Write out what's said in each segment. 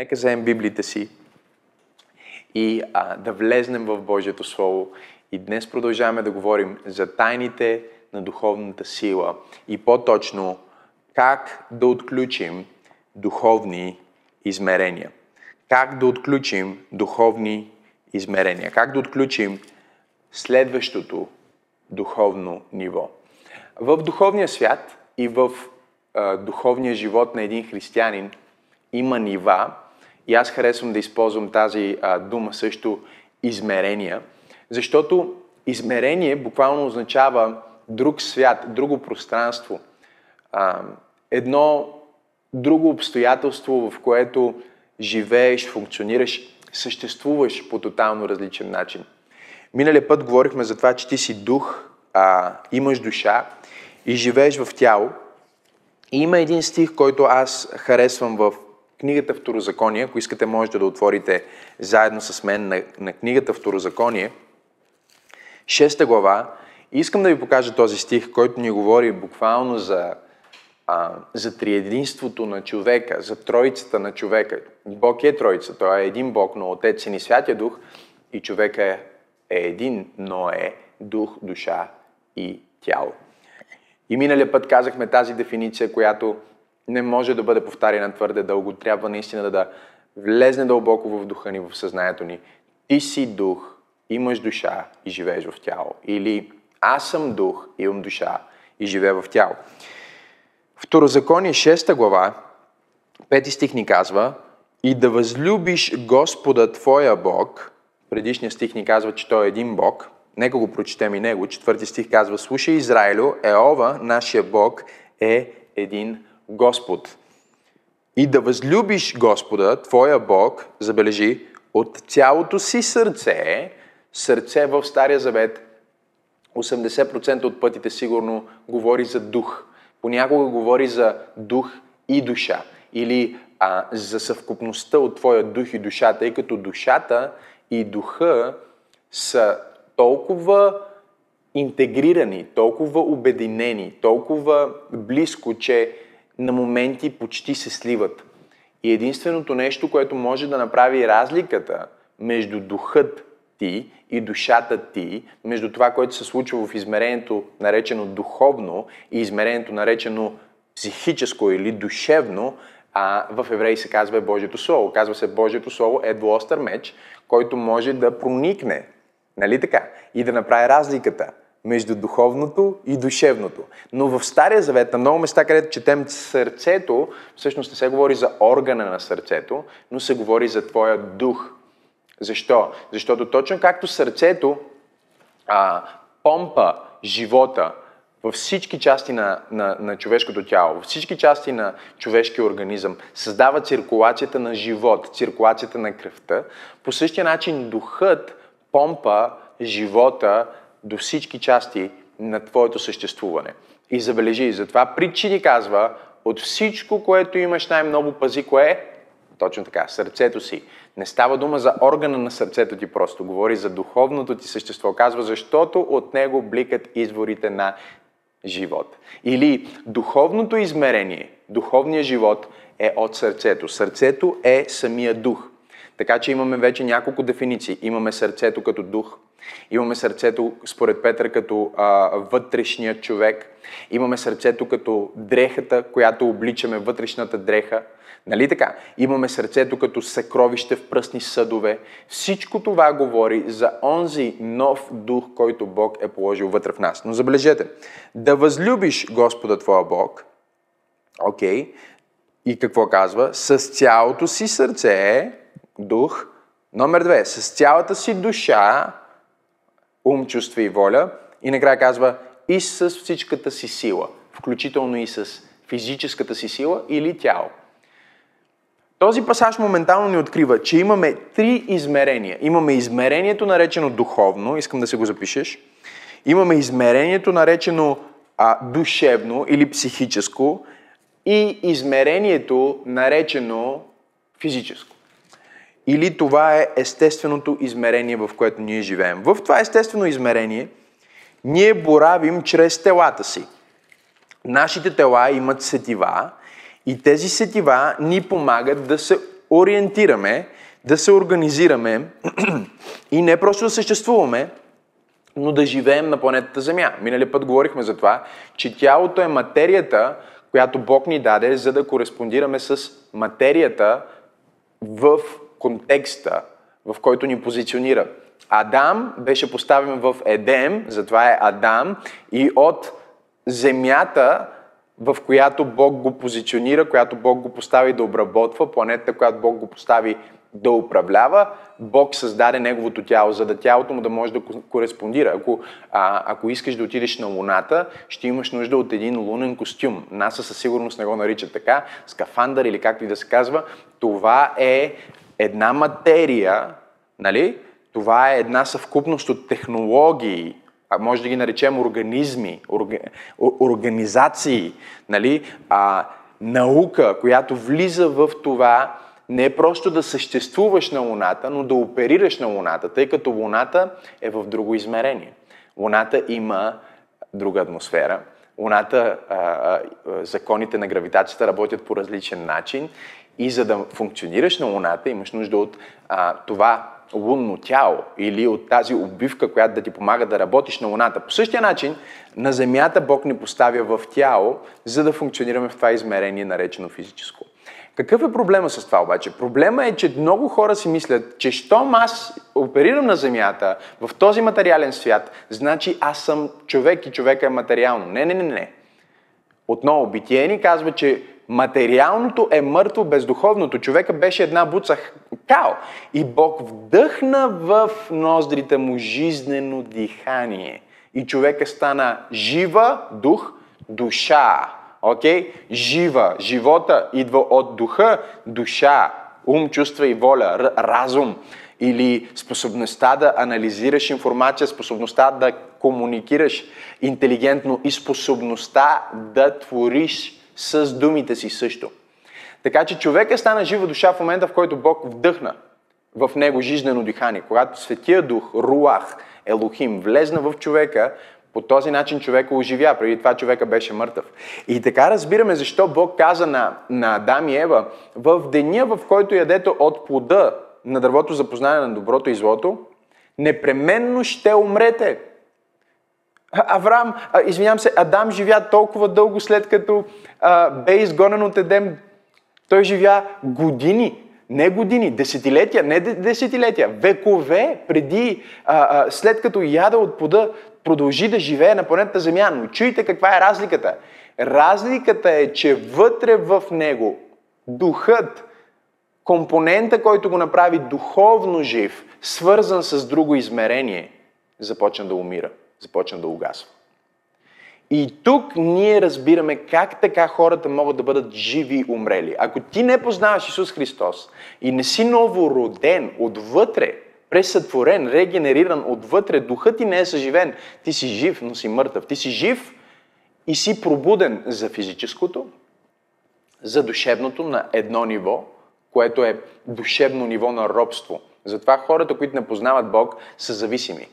Нека вземем Библията си и а, да влезнем в Божието Слово. И днес продължаваме да говорим за тайните на духовната сила и по-точно как да отключим духовни измерения. Как да отключим духовни измерения. Как да отключим следващото духовно ниво. В духовния свят и в а, духовния живот на един християнин има нива и аз харесвам да използвам тази а, дума също измерения, защото измерение буквално означава друг свят, друго пространство, а, едно друго обстоятелство, в което живееш, функционираш, съществуваш по тотално различен начин. Миналия път говорихме за това, че ти си дух, а, имаш душа и живееш в тяло. И има един стих, който аз харесвам в книгата Второзаконие. Ако искате, можете да отворите заедно с мен на, на книгата Второзаконие. Шеста глава. И искам да ви покажа този стих, който ни говори буквално за, а, за триединството на човека, за троицата на човека. Бог е троица, той е един Бог, но Отец, Син и Святия Дух и човека е, е един, но е дух, душа и тяло. И миналия път казахме тази дефиниция, която не може да бъде повтаряна твърде дълго. Трябва наистина да, да влезне дълбоко в духа ни, в съзнанието ни. Ти си дух, имаш душа и живееш в тяло. Или аз съм дух, имам душа и живея в тяло. Второзаконие 6 глава, 5 стих ни казва и да възлюбиш Господа Твоя Бог, предишният стих ни казва, че Той е един Бог, нека го прочетем и него, четвърти стих казва, слушай Израилю, Еова, нашия Бог, е един Господ. И да възлюбиш Господа, Твоя Бог, забележи, от цялото си сърце, сърце в Стария Завет, 80% от пътите сигурно говори за дух. Понякога говори за дух и душа. Или а, за съвкупността от твоя дух и душа, тъй като душата и духа са толкова интегрирани, толкова обединени, толкова близко, че на моменти почти се сливат. И единственото нещо, което може да направи разликата между духът ти и душата ти, между това, което се случва в измерението наречено духовно и измерението наречено психическо или душевно, а в евреи се казва Божието Слово. Казва се Божието Слово е двуостър меч, който може да проникне, нали така, и да направи разликата между духовното и душевното. Но в Стария Завет, на много места, където четем сърцето, всъщност не се говори за органа на сърцето, но се говори за твоя дух. Защо? Защото точно както сърцето а, помпа живота във всички части на, на, на човешкото тяло, във всички части на човешкия организъм, създава циркулацията на живот, циркулацията на кръвта, по същия начин духът помпа живота до всички части на твоето съществуване. И забележи, затова причини казва, от всичко, което имаш най-много пази, кое е? Точно така, сърцето си. Не става дума за органа на сърцето ти просто, говори за духовното ти същество. Казва, защото от него бликат изворите на живот. Или духовното измерение, духовният живот е от сърцето. Сърцето е самия дух. Така че имаме вече няколко дефиниции. Имаме сърцето като дух, имаме сърцето, според Петър, като а, вътрешният човек, имаме сърцето като дрехата, която обличаме, вътрешната дреха. Нали така? Имаме сърцето като съкровище в пръстни съдове. Всичко това говори за онзи нов дух, който Бог е положил вътре в нас. Но забележете, да възлюбиш Господа Твоя Бог, окей, okay, и какво казва? С цялото си сърце, дух. Номер две, с цялата си душа, ум, чувства и воля. И накрая казва и с всичката си сила, включително и с физическата си сила или тяло. Този пасаж моментално ни открива, че имаме три измерения. Имаме измерението наречено духовно, искам да се го запишеш. Имаме измерението наречено а, душевно или психическо и измерението наречено физическо. Или това е естественото измерение, в което ние живеем. В това естествено измерение ние боравим чрез телата си. Нашите тела имат сетива и тези сетива ни помагат да се ориентираме, да се организираме и не просто да съществуваме, но да живеем на планетата Земя. Минали път говорихме за това, че тялото е материята, която Бог ни даде, за да кореспондираме с материята в контекста, в който ни позиционира. Адам беше поставен в Едем, затова е Адам, и от земята, в която Бог го позиционира, която Бог го постави да обработва, планетата, която Бог го постави да управлява, Бог създаде неговото тяло, за да тялото му да може да кореспондира. Ако, а, ако искаш да отидеш на Луната, ще имаш нужда от един лунен костюм. НАСА със сигурност не го нарича така, скафандър или както и да се казва. Това е една материя, нали? Това е една съвкупност от технологии, а може да ги наречем организми, орга, организации, нали? а, наука, която влиза в това не е просто да съществуваш на Луната, но да оперираш на Луната, тъй като Луната е в друго измерение. Луната има друга атмосфера. Луната, а, а, законите на гравитацията работят по различен начин и за да функционираш на Луната, имаш нужда от а, това лунно тяло или от тази обивка, която да ти помага да работиш на Луната. По същия начин, на Земята Бог ни поставя в тяло, за да функционираме в това измерение, наречено физическо. Какъв е проблема с това обаче? Проблема е, че много хора си мислят, че щом аз оперирам на Земята, в този материален свят, значи аз съм човек и човека е материално. Не, не, не, не. Отново, битие ни казва, че материалното е мъртво без духовното. Човека беше една буца кал. И Бог вдъхна в ноздрите му жизнено дихание. И човека стана жива дух, душа. Окей? Okay? Жива. Живота идва от духа, душа, ум, чувства и воля, разум или способността да анализираш информация, способността да комуникираш интелигентно и способността да твориш с думите си също. Така че човека стана жива душа в момента, в който Бог вдъхна в него жизнено дихание. Когато Светия Дух, Руах, Елохим, влезна в човека, по този начин човека оживя. Преди това човека беше мъртъв. И така разбираме защо Бог каза на, на Адам и Ева, в деня, в който ядете от плода на дървото за познание на доброто и злото, непременно ще умрете. Авраам, извинявам се, Адам живя толкова дълго след като а, бе изгонен от Едем. Той живя години, не години, десетилетия, не десетилетия, векове преди, а, а, след като яда от плода, продължи да живее на планетата Земя. Но чуйте каква е разликата. Разликата е, че вътре в него духът, компонента, който го направи духовно жив, свързан с друго измерение, започна да умира, започна да угасва. И тук ние разбираме как така хората могат да бъдат живи и умрели. Ако ти не познаваш Исус Христос и не си новороден отвътре, пресътворен, регенериран отвътре, духът ти не е съживен. Ти си жив, но си мъртъв. Ти си жив и си пробуден за физическото, за душевното на едно ниво, което е душевно ниво на робство. Затова хората, които не познават Бог, са зависими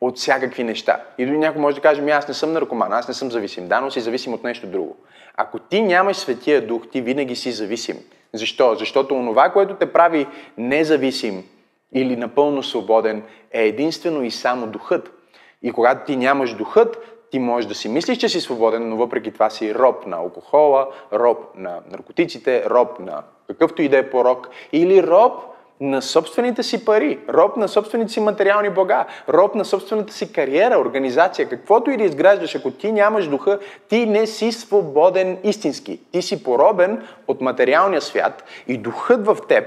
от всякакви неща. И дори някой може да каже, ми аз не съм наркоман, аз не съм зависим. Да, но си зависим от нещо друго. Ако ти нямаш Светия Дух, ти винаги си зависим. Защо? Защото онова, което те прави независим или напълно свободен, е единствено и само духът. И когато ти нямаш духът, ти можеш да си мислиш, че си свободен, но въпреки това си роб на алкохола, роб на наркотиците, роб на какъвто и да е порок, или роб на собствените си пари, роб на собствените си материални блага, роб на собствената си кариера, организация, каквото и да изграждаш, ако ти нямаш духа, ти не си свободен истински. Ти си поробен от материалния свят и духът в теб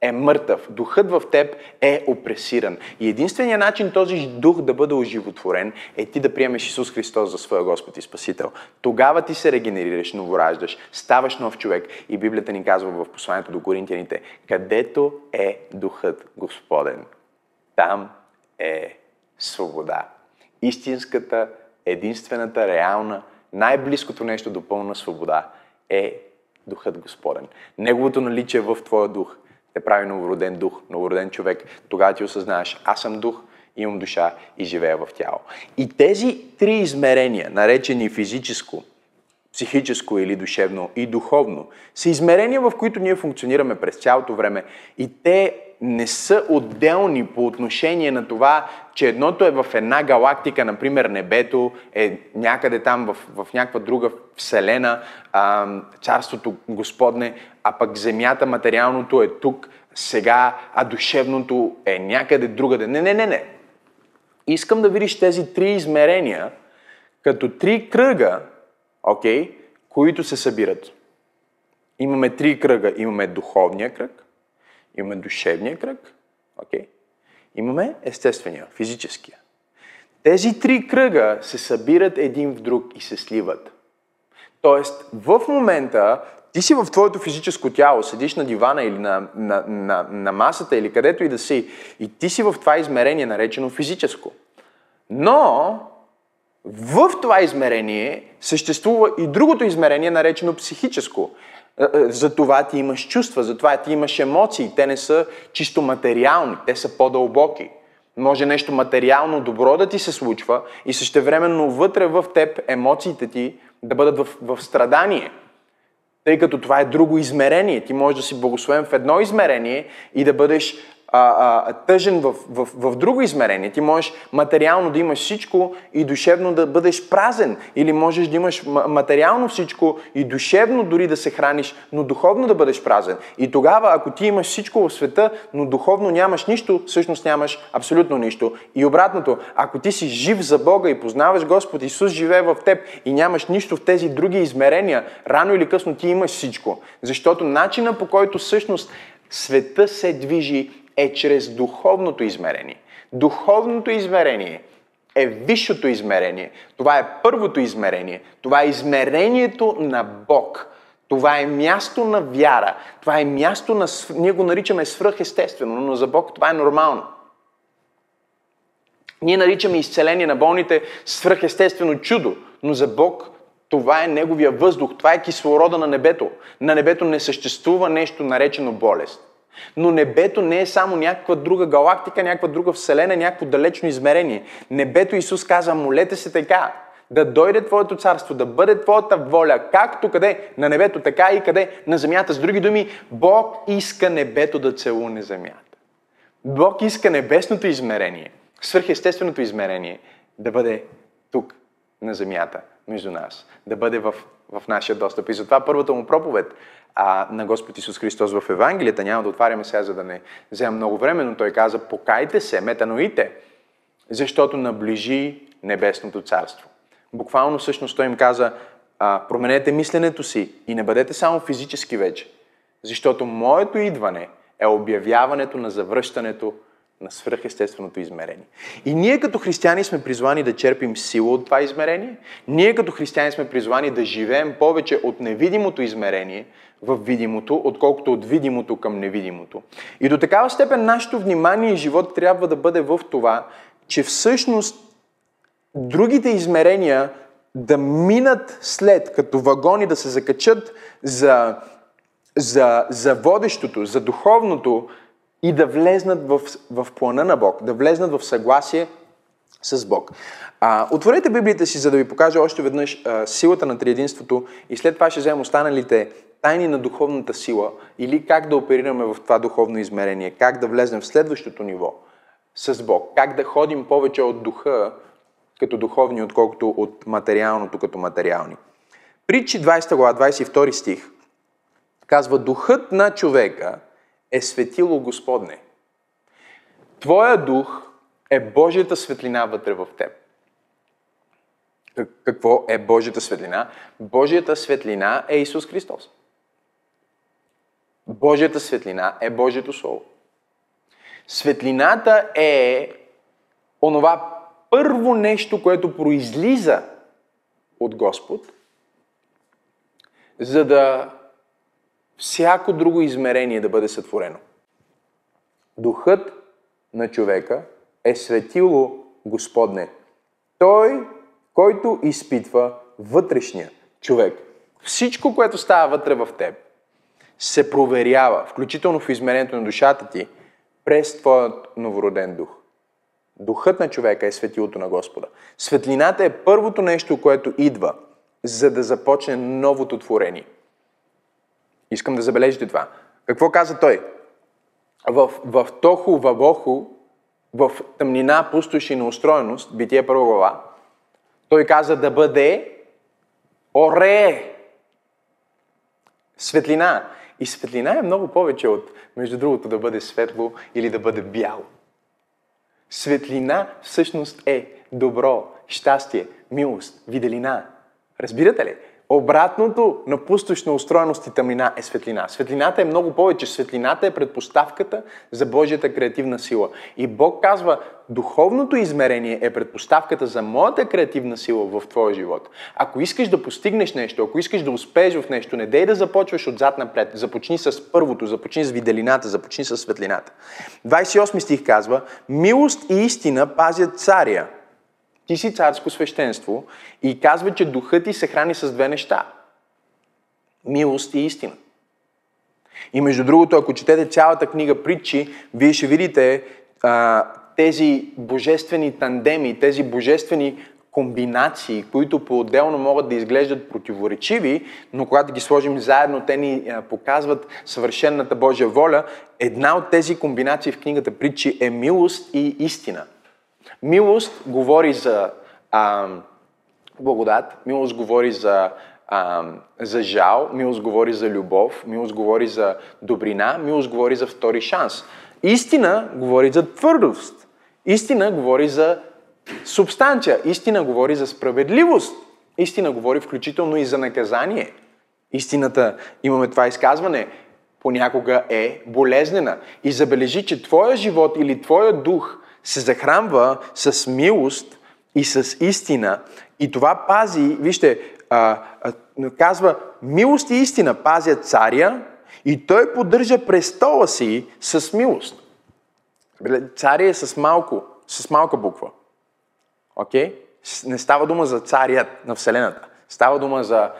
е мъртъв, духът в теб е опресиран. И единственият начин този дух да бъде оживотворен е ти да приемеш Исус Христос за своя Господ и Спасител. Тогава ти се регенерираш, новораждаш, ставаш нов човек. И Библията ни казва в посланието до Коринтияните, където е духът Господен, там е свобода. Истинската, единствената, реална, най-близкото нещо до пълна свобода е Духът Господен. Неговото наличие в твоя дух – те прави новороден дух, новороден човек. Тогава ти осъзнаеш, аз съм дух, имам душа и живея в тяло. И тези три измерения, наречени физическо, психическо или душевно и духовно, са измерения, в които ние функционираме през цялото време и те не са отделни по отношение на това, че едното е в една галактика, например небето е някъде там в, в някаква друга вселена, а, царството Господне, а пък земята, материалното е тук, сега, а душевното е някъде другаде. Не, не, не, не. Искам да видиш тези три измерения като три кръга, окей, okay, които се събират. Имаме три кръга. Имаме духовния кръг, имаме душевния кръг, окей, имаме естествения, физическия. Тези три кръга се събират един в друг и се сливат. Тоест, в момента ти си в твоето физическо тяло, седиш на дивана или на, на, на, на масата или където и да си, и ти си в това измерение, наречено физическо. Но в това измерение съществува и другото измерение, наречено психическо. Е, е, за това ти имаш чувства, за това ти имаш емоции. Те не са чисто материални, те са по-дълбоки. Може нещо материално добро да ти се случва и същевременно вътре в теб емоциите ти да бъдат в, в страдание. Тъй като това е друго измерение. Ти можеш да си благословен в едно измерение и да бъдеш а, а, тъжен в, в, в друго измерение. Ти можеш материално да имаш всичко и душевно да бъдеш празен. Или можеш да имаш материално всичко и душевно дори да се храниш, но духовно да бъдеш празен. И тогава, ако ти имаш всичко в света, но духовно нямаш нищо, всъщност нямаш абсолютно нищо. И обратното, ако ти си жив за Бога и познаваш Господ, Исус живее в теб и нямаш нищо в тези други измерения, рано или късно ти имаш всичко. Защото начина по който всъщност света се движи е чрез духовното измерение. Духовното измерение е висшето измерение. Това е първото измерение. Това е измерението на Бог. Това е място на вяра. Това е място на... Ние го наричаме свръхестествено, но за Бог това е нормално. Ние наричаме изцеление на болните свръхестествено чудо, но за Бог това е неговия въздух, това е кислорода на небето. На небето не съществува нещо наречено болест. Но небето не е само някаква друга галактика, някаква друга вселена, някакво далечно измерение. Небето Исус каза, молете се така, да дойде Твоето царство, да бъде Твоята воля, както къде на небето, така и къде на земята. С други думи, Бог иска небето да целуне земята. Бог иска небесното измерение, свърхестественото измерение да бъде тук, на земята, между нас, да бъде в, в нашия достъп. И затова първата му проповед а, на Господ Исус Христос в Евангелията. Няма да отваряме сега, за да не взема много време, но той каза, покайте се, метаноите, защото наближи Небесното царство. Буквално всъщност той им каза, а, променете мисленето си и не бъдете само физически вече, защото моето идване е обявяването на завръщането на свръхестественото измерение. И ние като християни сме призвани да черпим сила от това измерение. Ние като християни сме призвани да живеем повече от невидимото измерение в видимото, отколкото от видимото към невидимото. И до такава степен нашето внимание и живот трябва да бъде в това, че всъщност другите измерения да минат след, като вагони да се закачат за, за, за водещото, за духовното, и да влезнат в, в плана на Бог, да влезнат в съгласие с Бог. А, отворете Библията си, за да ви покажа още веднъж а, силата на триединството и след това ще вземем останалите тайни на духовната сила или как да оперираме в това духовно измерение, как да влезем в следващото ниво с Бог, как да ходим повече от духа като духовни, отколкото от материалното като материални. Притчи 20 глава, 22 стих казва, духът на човека е светило Господне. Твоя дух е Божията светлина вътре в теб. Какво е Божията светлина? Божията светлина е Исус Христос. Божията светлина е Божието Слово. Светлината е онова първо нещо, което произлиза от Господ, за да всяко друго измерение да бъде сътворено. Духът на човека е светило Господне. Той, който изпитва вътрешния човек. Всичко, което става вътре в теб, се проверява, включително в измерението на душата ти, през твоят новороден дух. Духът на човека е светилото на Господа. Светлината е първото нещо, което идва, за да започне новото творение. Искам да забележите това. Какво каза той? В, в Тоху, в Боху, в тъмнина, пустош и неустроеност, Битие първа глава, той каза да бъде оре. Светлина. И светлина е много повече от, между другото, да бъде светло или да бъде бяло. Светлина всъщност е добро, щастие, милост, виделина. Разбирате ли? Обратното на пустошна устроеност и тъмнина е светлина. Светлината е много повече. Светлината е предпоставката за Божията креативна сила. И Бог казва, духовното измерение е предпоставката за моята креативна сила в твоя живот. Ако искаш да постигнеш нещо, ако искаш да успееш в нещо, не дей да започваш отзад напред. Започни с първото, започни с виделината, започни с светлината. 28 стих казва, милост и истина пазят царя ти си царско свещенство и казва, че духът ти се храни с две неща. Милост и истина. И между другото, ако четете цялата книга Притчи, вие ще видите а, тези божествени тандеми, тези божествени комбинации, които по-отделно могат да изглеждат противоречиви, но когато ги сложим заедно, те ни показват съвършенната Божия воля. Една от тези комбинации в книгата Притчи е милост и истина – Милост говори за а, благодат, милост говори за, а, за жал, милост говори за любов, милост говори за добрина, милост говори за втори шанс. Истина говори за твърдост. Истина говори за субстанция. Истина говори за справедливост. Истина говори включително и за наказание. Истината, имаме това изказване, понякога е болезнена. И забележи, че твоя живот или твоя дух се захранва с милост и с истина. И това пази, вижте, а, а, казва, милост и истина пазят царя и той поддържа престола си с милост. Царя е с малко, с малка буква. Окей? Okay? Не става дума за царият на Вселената. Става дума за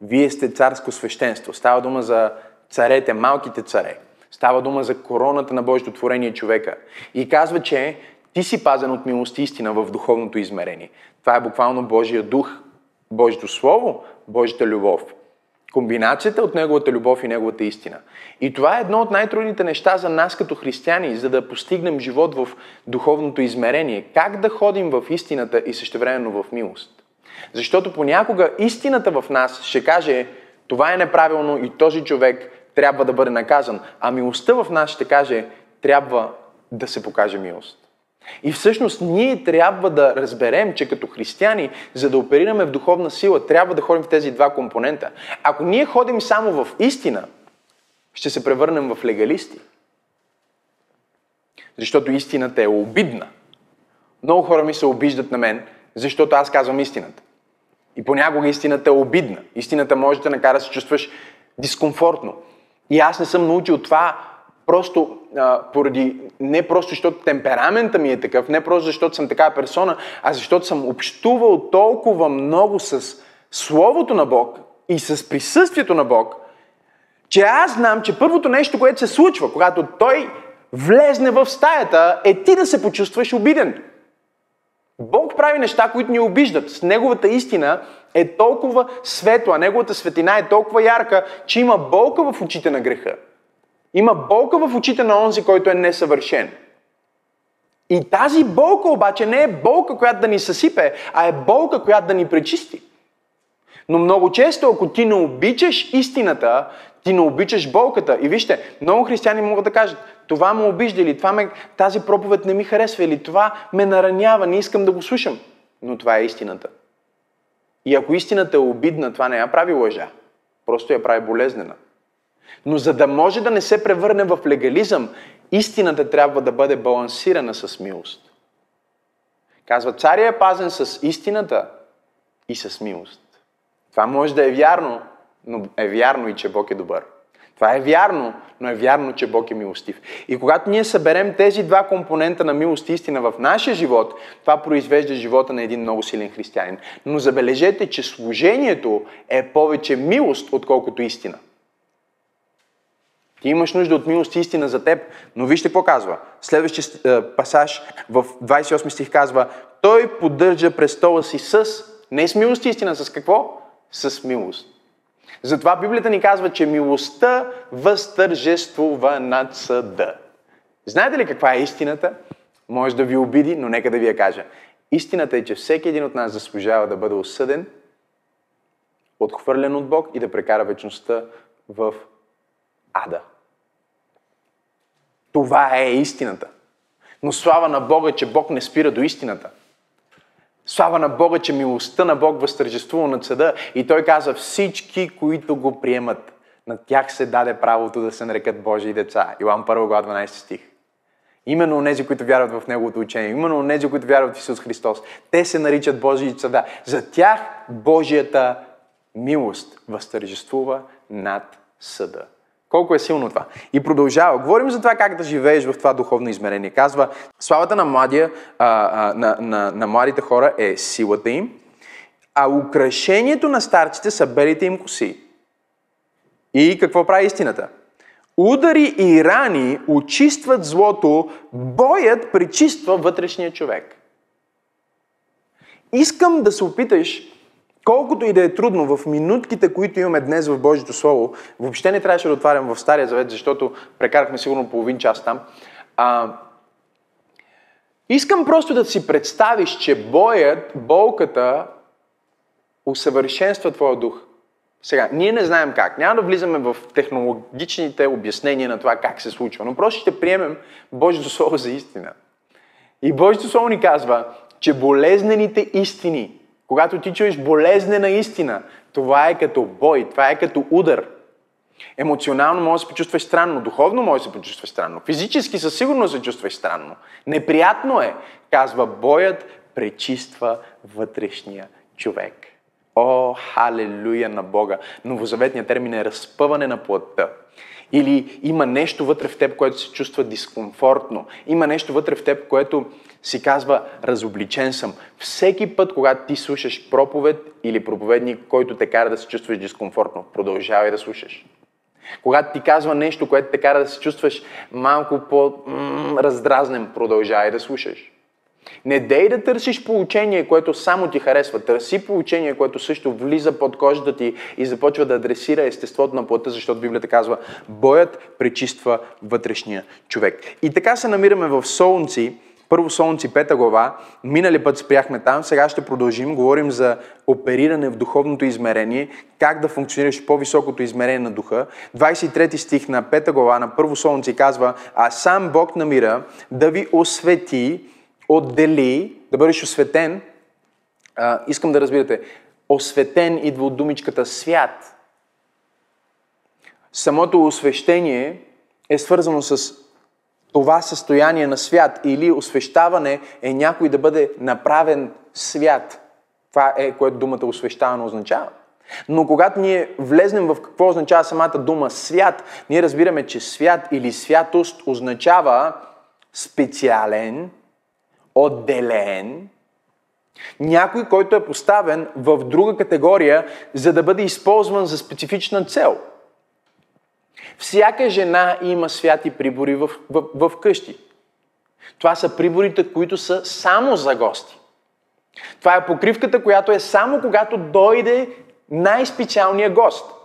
вие сте царско свещенство. Става дума за царете, малките царе. Става дума за короната на Божието творение човека. И казва, че ти си пазен от милост и истина в духовното измерение. Това е буквално Божия дух, Божието Слово, Божията любов. Комбинацията от Неговата любов и Неговата истина. И това е едно от най-трудните неща за нас като християни, за да постигнем живот в духовното измерение. Как да ходим в истината и същевременно в милост. Защото понякога истината в нас ще каже, това е неправилно и този човек трябва да бъде наказан. А милостта в нас ще каже, трябва да се покаже милост. И всъщност ние трябва да разберем, че като християни, за да оперираме в духовна сила, трябва да ходим в тези два компонента. Ако ние ходим само в истина, ще се превърнем в легалисти. Защото истината е обидна. Много хора ми се обиждат на мен, защото аз казвам истината. И понякога истината е обидна. Истината може да накара да се чувстваш дискомфортно. И аз не съм научил това просто а, поради, не просто защото темперамента ми е такъв, не просто защото съм такава персона, а защото съм общувал толкова много с Словото на Бог и с присъствието на Бог, че аз знам, че първото нещо, което се случва, когато Той влезне в стаята, е ти да се почувстваш обиден. Бог прави неща, които ни обиждат. Неговата истина е толкова светла, Неговата светлина е толкова ярка, че има болка в очите на греха. Има болка в очите на онзи, който е несъвършен. И тази болка обаче не е болка, която да ни съсипе, а е болка, която да ни пречисти. Но много често, ако ти не обичаш истината, ти не обичаш болката. И вижте, много християни могат да кажат, това ме обижда или това ме, тази проповед не ми харесва или това ме наранява, не искам да го слушам. Но това е истината. И ако истината е обидна, това не я прави лъжа. Просто я прави болезнена. Но за да може да не се превърне в легализъм, истината трябва да бъде балансирана с милост. Казва, царя е пазен с истината и с милост. Това може да е вярно, но е вярно и че Бог е добър. Това е вярно, но е вярно, че Бог е милостив. И когато ние съберем тези два компонента на милост и истина в нашия живот, това произвежда живота на един много силен християнин. Но забележете, че служението е повече милост, отколкото истина. Ти имаш нужда от милост и истина за теб, но вижте какво казва. Следващия е, пасаж в 28 стих казва Той поддържа престола си с, не с милост и истина, с какво? с милост. Затова Библията ни казва, че милостта възтържествува над съда. Знаете ли каква е истината? Може да ви обиди, но нека да ви я кажа. Истината е, че всеки един от нас заслужава да бъде осъден, отхвърлен от Бог и да прекара вечността в ада. Това е истината. Но слава на Бога, че Бог не спира до истината. Слава на Бога, че милостта на Бог възтържествува над съда. И той каза, всички, които го приемат, на тях се даде правото да се нарекат Божии деца. Иоанн 1 глава 12 стих. Именно тези, които вярват в Неговото учение, именно тези, които вярват в Исус Христос, те се наричат Божии деца. За тях Божията милост възтържествува над съда. Колко е силно това. И продължава. Говорим за това как да живееш в това духовно измерение. Казва, славата на, младия, а, а, на, на, на младите хора е силата им, а украшението на старците са белите им коси. И какво прави истината? Удари и рани очистват злото, боят пречиства вътрешния човек. Искам да се опиташ Колкото и да е трудно в минутките, които имаме днес в Божието Слово, въобще не трябваше да отварям в Стария Завет, защото прекарахме сигурно половин час там. А, искам просто да си представиш, че боят, болката усъвършенства твоя дух. Сега, ние не знаем как. Няма да влизаме в технологичните обяснения на това как се случва, но просто ще приемем Божието Слово за истина. И Божието Слово ни казва, че болезнените истини, когато ти чуеш болезнена истина, това е като бой, това е като удар. Емоционално може да се почувстваш странно, духовно може да се почувстваш странно, физически със сигурност се чувстваш странно. Неприятно е, казва боят, пречиства вътрешния човек. О, халелуя на Бога! Новозаветният термин е разпъване на плътта. Или има нещо вътре в теб, което се чувства дискомфортно. Има нещо вътре в теб, което си казва, разобличен съм. Всеки път, когато ти слушаш проповед или проповедник, който те кара да се чувстваш дискомфортно, продължавай да слушаш. Когато ти казва нещо, което те кара да се чувстваш малко по-раздразнен, продължавай да слушаш. Не дей да търсиш получение, което само ти харесва. Търси получение, което също влиза под кожата ти и започва да адресира естеството на плътта, защото Библията казва, боят пречиства вътрешния човек. И така се намираме в Солунци, първо Солнци, пета глава. Минали път спряхме там, сега ще продължим. Говорим за опериране в духовното измерение, как да функционираш в по-високото измерение на духа. 23 стих на пета глава на първо Солнци казва, а сам Бог намира да ви освети, отдели, да бъдеш осветен. А, искам да разбирате, осветен идва от думичката свят. Самото освещение е свързано с това състояние на свят или освещаване е някой да бъде направен свят. Това е което думата освещаване означава. Но когато ние влезнем в какво означава самата дума свят, ние разбираме, че свят или святост означава специален, отделен, някой, който е поставен в друга категория, за да бъде използван за специфична цел – всяка жена има святи прибори в, в, в къщи. Това са приборите, които са само за гости. Това е покривката, която е само когато дойде най-специалният гост.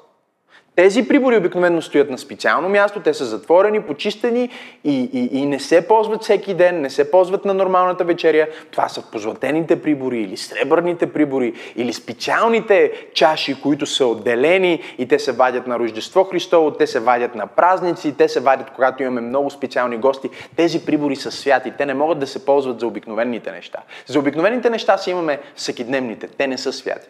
Тези прибори обикновено стоят на специално място, те са затворени, почистени и, и, и не се ползват всеки ден, не се ползват на нормалната вечеря. Това са позлатените прибори или сребърните прибори или специалните чаши, които са отделени и те се вадят на Рождество Христово, те се вадят на празници, те се вадят когато имаме много специални гости. Тези прибори са святи, те не могат да се ползват за обикновените неща. За обикновените неща си имаме всекидневните, те не са святи.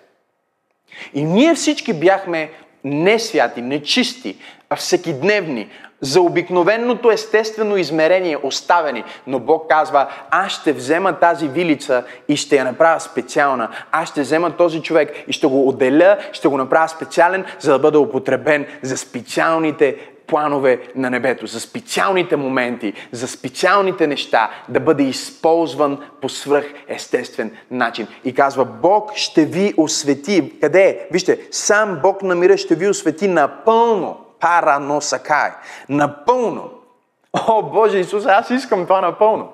И ние всички бяхме не святи, нечисти, всекидневни, за обикновеното естествено измерение оставени. Но Бог казва, аз ще взема тази вилица и ще я направя специална. Аз ще взема този човек и ще го отделя, ще го направя специален, за да бъде употребен за специалните планове на небето, за специалните моменти, за специалните неща, да бъде използван по свръхестествен начин. И казва, Бог ще ви освети. Къде е? Вижте, сам Бог на мира ще ви освети напълно. Параносакай. Напълно. О, Боже Исус, аз искам това напълно.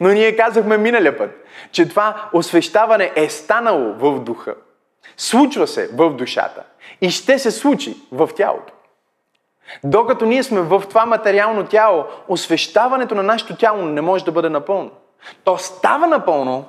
Но ние казахме миналия път, че това освещаване е станало в духа. Случва се в душата и ще се случи в тялото. Докато ние сме в това материално тяло, освещаването на нашето тяло не може да бъде напълно. То става напълно,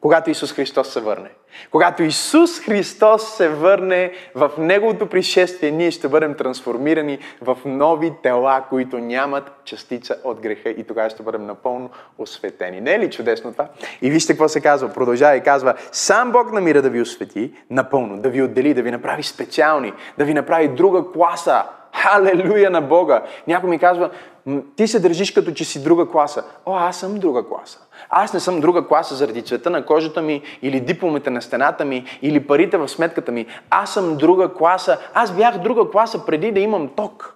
когато Исус Христос се върне. Когато Исус Христос се върне в Неговото пришествие, ние ще бъдем трансформирани в нови тела, които нямат частица от греха и тогава ще бъдем напълно осветени. Не е ли чудесно това? И вижте какво се казва. Продължава и казва, сам Бог намира да ви освети напълно, да ви отдели, да ви направи специални, да ви направи друга класа. Халелуя на Бога! Някой ми казва, ти се държиш като че си друга класа. О, аз съм друга класа. Аз не съм друга класа заради цвета на кожата ми, или дипломите на стената ми, или парите в сметката ми. Аз съм друга класа. Аз бях друга класа преди да имам ток.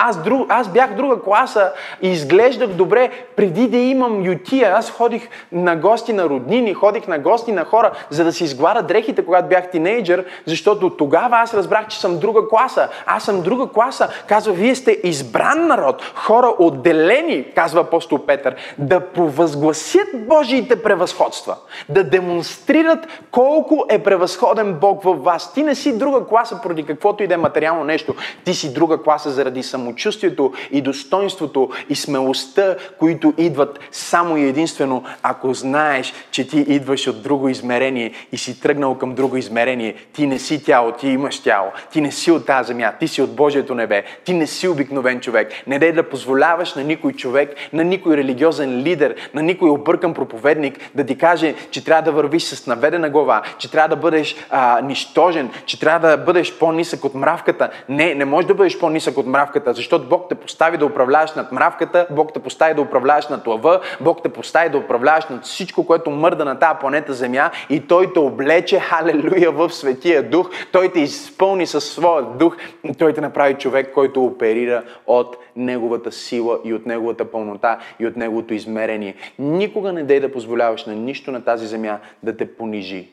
Аз, друг, аз бях друга класа и изглеждах добре преди да имам ютия. Аз ходих на гости на роднини, ходих на гости на хора, за да си изгваря дрехите, когато бях тинейджър, защото тогава аз разбрах, че съм друга класа. Аз съм друга класа. Казва, вие сте избран народ, хора отделени, казва апостол Петър, да провъзгласят Божиите превъзходства, да демонстрират колко е превъзходен Бог във вас. Ти не си друга класа поради каквото и да е материално нещо. Ти си друга класа заради само самочувствието и достоинството и смелостта, които идват само и единствено, ако знаеш, че ти идваш от друго измерение и си тръгнал към друго измерение. Ти не си тяло, ти имаш тяло. Ти не си от тази земя, ти си от Божието небе. Ти не си обикновен човек. Не дай да позволяваш на никой човек, на никой религиозен лидер, на никой объркан проповедник да ти каже, че трябва да вървиш с наведена глава, че трябва да бъдеш а, нищожен, че трябва да бъдеш по-нисък от мравката. Не, не можеш да бъдеш по-нисък от мравката, защото Бог те постави да управляваш над мравката, Бог те постави да управляваш над лъва, Бог те постави да управляваш над всичко, което мърда на тази планета Земя и Той те облече, халелуя, в Светия Дух, Той те изпълни със своя дух и Той те направи човек, който оперира от Неговата сила и от Неговата пълнота и от Неговото измерение. Никога не дей да позволяваш на нищо на тази земя да те понижи.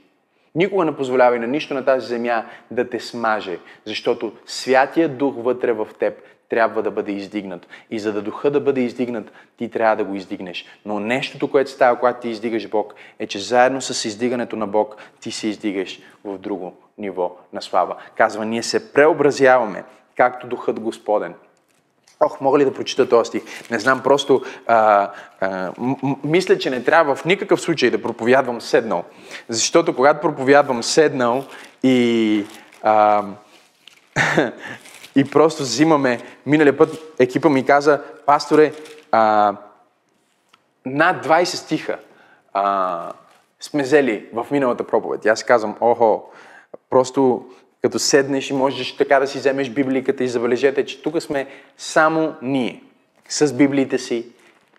Никога не позволявай на нищо на тази земя да те смаже, защото Святия Дух вътре в теб трябва да бъде издигнат. И за да духа да бъде издигнат, ти трябва да го издигнеш. Но нещото, което става, когато ти издигаш Бог, е, че заедно с издигането на Бог, ти се издигаш в друго ниво на слава. Казва, ние се преобразяваме, както Духът Господен. Ох, мога ли да прочита този стих? Не знам, просто а, а, м- мисля, че не трябва в никакъв случай да проповядвам седнал. Защото когато проповядвам седнал и а, и просто взимаме. Миналия път екипа ми каза, пасторе, а, над 20 стиха а, сме взели в миналата проповед. И аз казвам, охо, просто като седнеш и можеш така да си вземеш библиката и забележете, че тук сме само ние с библиите си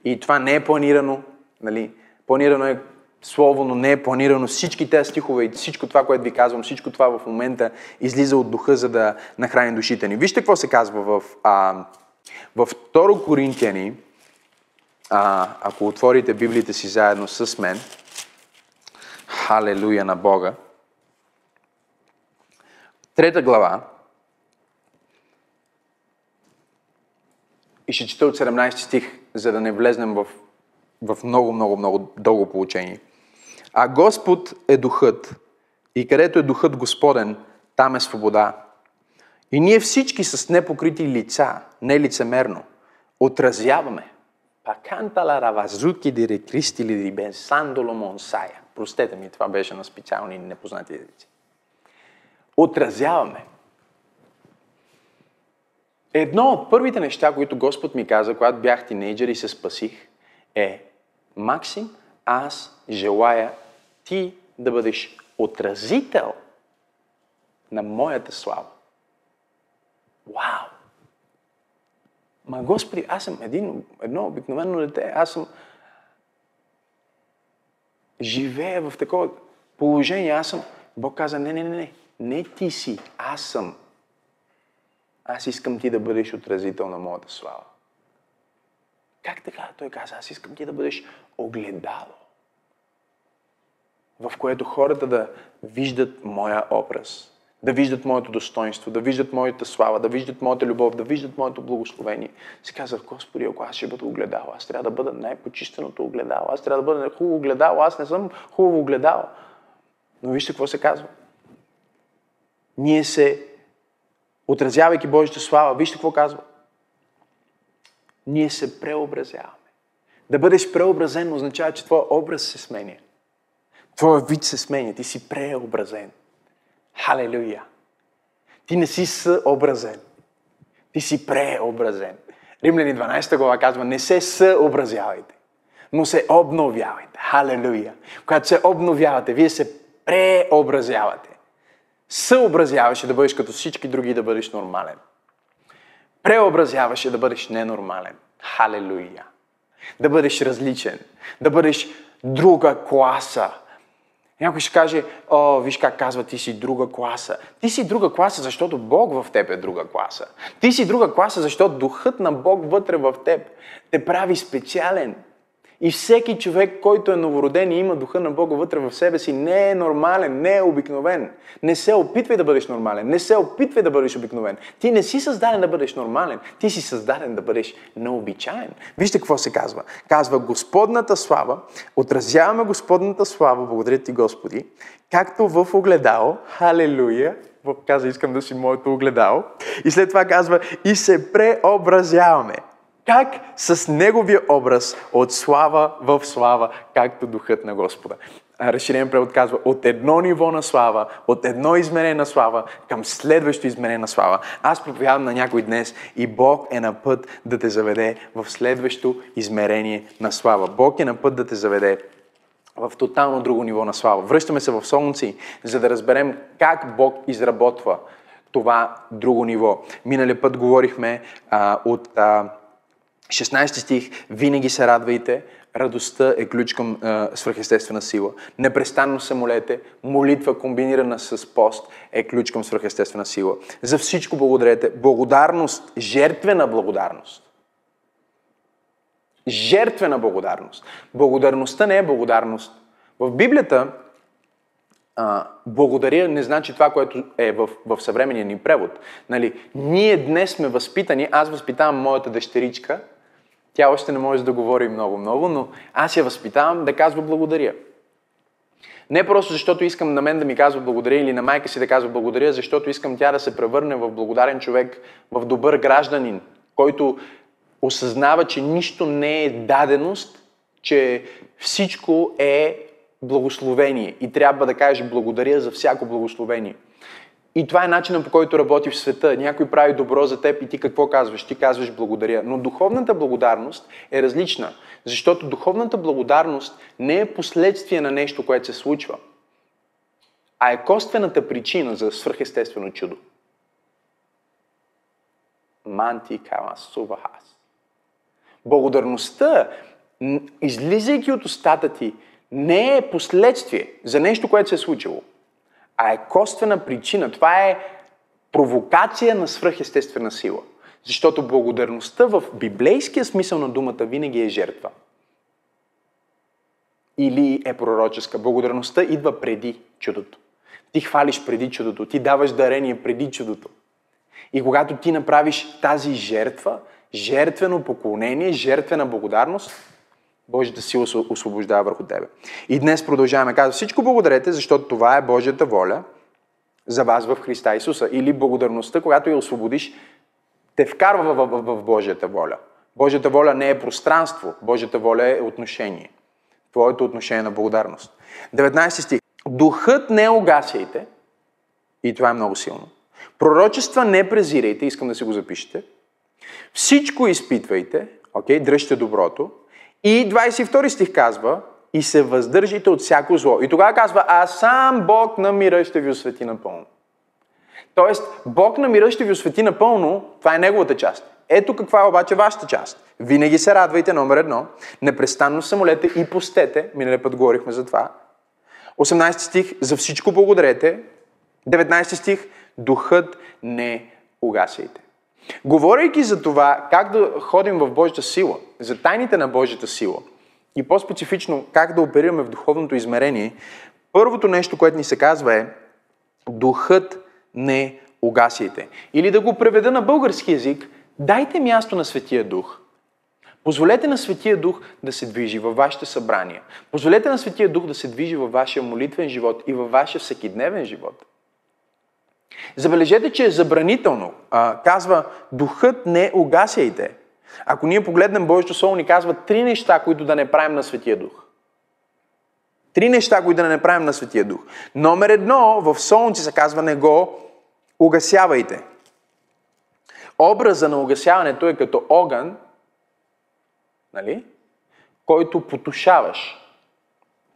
и това не е планирано. Нали? Планирано е слово, но не е планирано. Всички тези стихове и всичко това, което ви казвам, всичко това в момента излиза от духа, за да нахрани душите ни. Вижте какво се казва в, а, в 2 Коринтияни, а, ако отворите Библията си заедно с мен, халелуя на Бога, трета глава, и ще чета от 17 стих, за да не влезнем в, в много, много, много дълго получение. А Господ е духът. И където е духът Господен, там е свобода. И ние всички с непокрити лица, не лицемерно, отразяваме. Пакантала равазуки дире кристи ли бенсандоло монсая. Простете ми, това беше на специални непознати езици. Отразяваме. Едно от първите неща, които Господ ми каза, когато бях тинейджър и се спасих, е Максим, аз желая ти да бъдеш отразител на моята слава. Вау! Ма Господи, аз съм един, едно обикновено дете, аз съм живея в такова положение, аз съм... Бог каза, не, не, не, не, не ти си, аз съм. Аз искам ти да бъдеш отразител на моята слава. Как така? Той каза, аз искам ти да бъдеш огледало в което хората да виждат моя образ, да виждат моето достоинство, да виждат моята слава, да виждат моята любов, да виждат моето благословение. Си казах, Господи, ако аз ще бъда огледал, аз трябва да бъда най-почистеното огледало, аз трябва да бъда хубаво огледало, аз не съм хубаво огледало. Но вижте какво се казва. Ние се, отразявайки Божията слава, вижте какво казва. Ние се преобразяваме. Да бъдеш преобразен означава, че твой образ се сменя. Твоя вид се сменя. Ти си преобразен. Халелуя! Ти не си съобразен. Ти си преобразен. Римляни 12 глава казва, не се съобразявайте, но се обновявайте. Халелуя! Когато се обновявате, вие се преобразявате. Съобразяваше да бъдеш като всички други да бъдеш нормален. Преобразяваше да бъдеш ненормален. Халелуя! Да бъдеш различен. Да бъдеш друга класа някой ще каже, о, виж как казва, ти си друга класа. Ти си друга класа, защото Бог в теб е друга класа. Ти си друга класа, защото духът на Бог вътре в теб те прави специален. И всеки човек, който е новороден и има духа на Бога вътре в себе си, не е нормален, не е обикновен. Не се опитвай да бъдеш нормален, не се опитвай да бъдеш обикновен. Ти не си създаден да бъдеш нормален, ти си създаден да бъдеш необичаен. Вижте какво се казва. Казва Господната слава, отразяваме Господната слава, благодаря ти Господи, както в огледало, халелуя, каза, искам да си моето огледало. И след това казва, и се преобразяваме. Как с Неговия образ от слава в слава, както духът на Господа. Разширен превод казва от едно ниво на слава, от едно измерение на слава към следващо измерение на слава. Аз проповядвам на някой днес и Бог е на път да те заведе в следващо измерение на слава. Бог е на път да те заведе в тотално друго ниво на слава. Връщаме се в Солнци, за да разберем как Бог изработва това друго ниво. Миналия път говорихме а, от а, 16 стих, винаги се радвайте, радостта е ключ към е, свръхестествена сила. Непрестанно се молете, молитва комбинирана с пост е ключ към свръхестествена сила. За всичко благодарете. Благодарност, жертвена благодарност. Жертвена благодарност. Благодарността не е благодарност. В Библията а, благодаря не значи това, което е в, в съвременния ни превод. Нали, ние днес сме възпитани, аз възпитавам моята дъщеричка – тя още не може да говори много-много, но аз я възпитавам да казва благодаря. Не просто защото искам на мен да ми казва благодаря или на майка си да казва благодаря, защото искам тя да се превърне в благодарен човек, в добър гражданин, който осъзнава, че нищо не е даденост, че всичко е благословение и трябва да каже благодаря за всяко благословение. И това е начинът по който работи в света. Някой прави добро за теб и ти какво казваш? Ти казваш благодаря. Но духовната благодарност е различна, защото духовната благодарност не е последствие на нещо, което се случва, а е косвената причина за свръхестествено чудо. Манти кама сувахас. Благодарността, излизайки от устата ти, не е последствие за нещо, което се е случило – а е коствена причина. Това е провокация на свръхестествена сила. Защото благодарността в библейския смисъл на думата винаги е жертва. Или е пророческа. Благодарността идва преди чудото. Ти хвалиш преди чудото, ти даваш дарение преди чудото. И когато ти направиш тази жертва, жертвено поклонение, жертвена благодарност, Божията сила се освобождава върху тебе. И днес продължаваме. Казва, всичко благодарете, защото това е Божията воля за вас в Христа Исуса. Или благодарността, когато я освободиш, те вкарва в, в, в, Божията воля. Божията воля не е пространство, Божията воля е отношение. Твоето отношение на благодарност. 19 стих. Духът не огасяйте, и това е много силно. Пророчества не презирайте, искам да си го запишете. Всичко изпитвайте, окей, okay, дръжте доброто, и 22 стих казва, и се въздържите от всяко зло. И тогава казва, а сам Бог на мира ще ви освети напълно. Тоест, Бог на мира ще ви освети напълно, това е неговата част. Ето каква е обаче вашата част. Винаги се радвайте, номер едно. Непрестанно се молете и постете. Миналия път говорихме за това. 18 стих, за всичко благодарете. 19 стих, духът не угасяйте. Говорейки за това как да ходим в Божията сила, за тайните на Божията сила и по-специфично как да оперираме в духовното измерение, първото нещо, което ни се казва е духът не угасяйте. Или да го преведа на български язик, дайте място на Светия Дух. Позволете на Светия Дух да се движи във вашите събрания. Позволете на Светия Дух да се движи във вашия молитвен живот и във вашия всекидневен живот. Забележете, че е забранително. А, казва, духът не угасяйте. Ако ние погледнем Божието Слово, ни казва три неща, които да не правим на Светия Дух. Три неща, които да не правим на Светия Дух. Номер едно, в Солнце се казва, не го угасявайте. Образа на угасяването е като огън, нали? който потушаваш.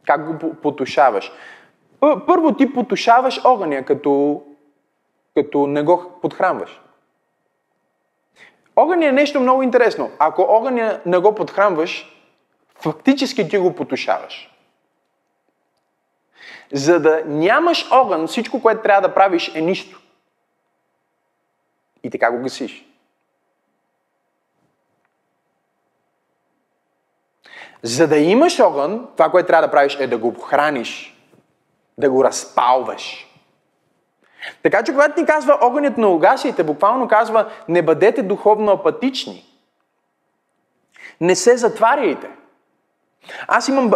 Как го потушаваш? Първо ти потушаваш огъня, като, като не го подхранваш. Огъня е нещо много интересно. Ако огъня не го подхранваш, фактически ти го потушаваш. За да нямаш огън, всичко, което трябва да правиш е нищо. И така го гасиш. За да имаш огън, това, което трябва да правиш е да го храниш, да го разпалваш. Така че, когато ни казва огънят на угасите, буквално казва не бъдете духовно апатични. Не се затваряйте. Аз имам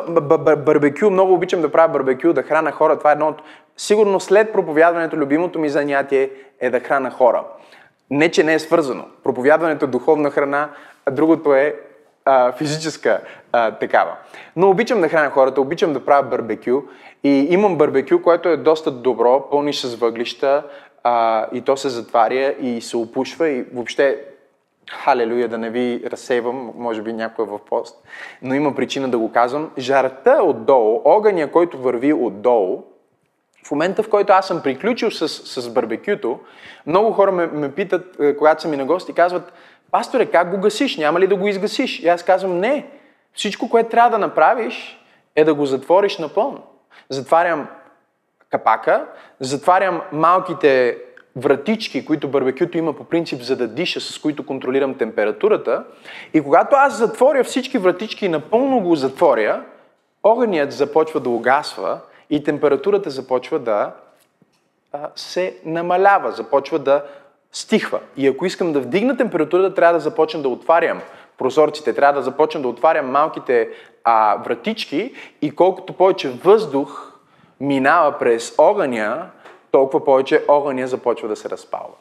барбекю, много обичам да правя барбекю, да храна хора. Това е едно от... Сигурно след проповядването, любимото ми занятие е да храна хора. Не, че не е свързано. Проповядването е духовна храна, а другото е а, физическа а, такава. Но обичам да храня хората, обичам да правя барбекю и имам барбекю, което е доста добро, пълниш с въглища а, и то се затваря и се опушва и въобще халелуя да не ви разсейвам, може би някой е в пост, но има причина да го казвам. Жарата отдолу, огъня, който върви отдолу, в момента, в който аз съм приключил с, с барбекюто, много хора ме, ме питат, е, когато са ми на гости, казват, пасторе, как го гасиш? Няма ли да го изгасиш? И аз казвам, не. Всичко, което трябва да направиш, е да го затвориш напълно. Затварям капака, затварям малките вратички, които барбекюто има по принцип за да диша, с които контролирам температурата. И когато аз затворя всички вратички и напълно го затворя, огънят започва да угасва и температурата започва да а, се намалява, започва да стихва. И ако искам да вдигна температурата, трябва да започна да отварям прозорците, трябва да започна да отварям малките а, вратички и колкото повече въздух минава през огъня, толкова повече огъня започва да се разпалва.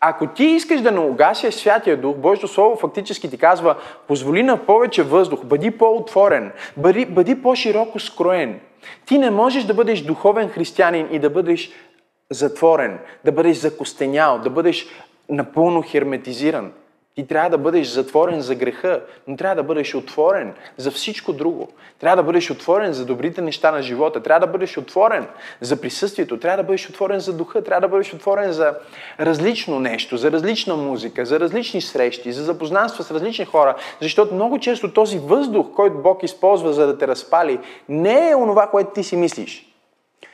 Ако ти искаш да наугасяш Святия Дух, Божието Слово фактически ти казва, позволи на повече въздух, бъди по-отворен, бъди, бъди по-широко скроен. Ти не можеш да бъдеш духовен християнин и да бъдеш затворен, да бъдеш закостенял, да бъдеш напълно херметизиран. Ти трябва да бъдеш затворен за греха, но трябва да бъдеш отворен за всичко друго. Трябва да бъдеш отворен за добрите неща на живота. Трябва да бъдеш отворен за присъствието. Трябва да бъдеш отворен за духа. Трябва да бъдеш отворен за различно нещо, за различна музика, за различни срещи, за запознанства с различни хора. Защото много често този въздух, който Бог използва за да те разпали, не е онова, което ти си мислиш.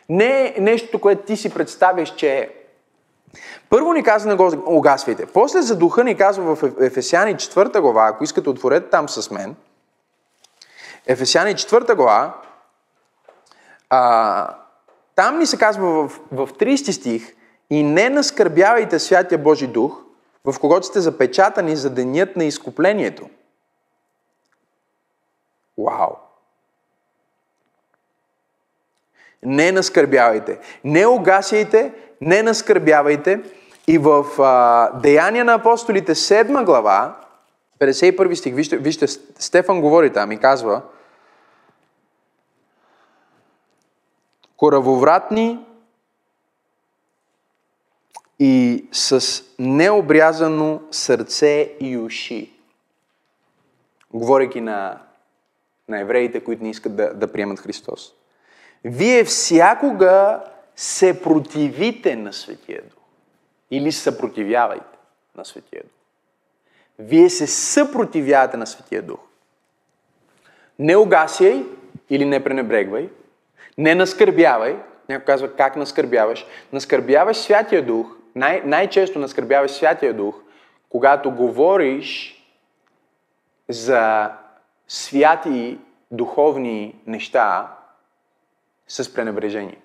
Не е нещо, което ти си представяш, че е. Първо ни казва не го угасвайте. После за духа ни казва в Ефесяни 4 глава, ако искате отворете там с мен. Ефесяни 4 глава, а, там ни се казва в, в 30 стих и не наскърбявайте Святия Божи Дух, в когото сте запечатани за денят на изкуплението. Вау! Не наскърбявайте. Не огасяйте, не наскърбявайте. И в а, Деяния на апостолите, 7 глава, 51 стих, вижте, вижте, Стефан говори там и казва, коравовратни и с необрязано сърце и уши. Говорейки на, на евреите, които не искат да, да приемат Христос. Вие всякога се противите на Светия Дух. Или съпротивявайте на Светия Дух. Вие се съпротивявате на Светия Дух. Не угасяй или не пренебрегвай. Не наскърбявай. Някой казва как наскърбяваш. Наскърбяваш Святия Дух. Най- най-често наскърбяваш Святия Дух, когато говориш за святи духовни неща с пренебрежение.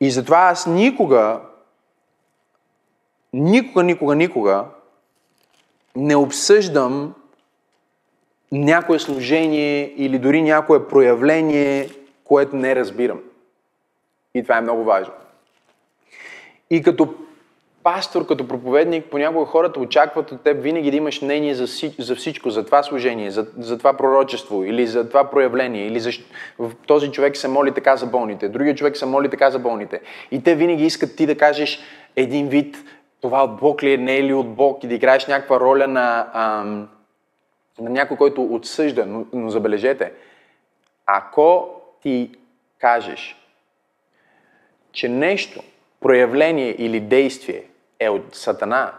И затова аз никога, никога, никога, никога не обсъждам някое служение или дори някое проявление, което не разбирам. И това е много важно. И като пастор, като проповедник, понякога хората очакват от теб винаги да имаш мнение за, за всичко, за това служение, за, за това пророчество или за това проявление, или за, този човек се моли така за болните, другия човек се моли така за болните. И те винаги искат ти да кажеш един вид, това от Бог ли е, не е ли от Бог и да играеш някаква роля на, ам, на някой, който отсъжда. Но, но забележете, ако ти кажеш, че нещо, проявление или действие е от Сатана,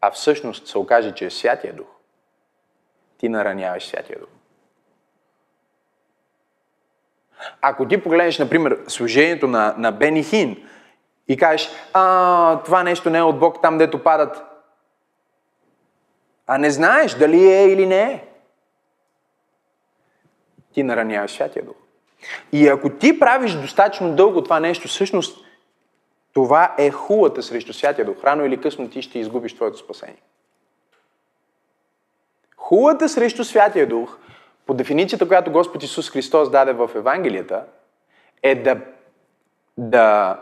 а всъщност се окаже, че е Святия Дух, ти нараняваш Святия Дух. Ако ти погледнеш, например, служението на, на Бени Хин и кажеш, а, това нещо не е от Бог там, дето падат, а не знаеш дали е или не е, ти нараняваш Святия Дух. И ако ти правиш достатъчно дълго това нещо, всъщност това е хулата срещу Святия Дух. Рано или късно ти ще изгубиш твоето спасение. Хулата срещу Святия Дух, по дефиницията, която Господ Исус Христос даде в Евангелията, е да, да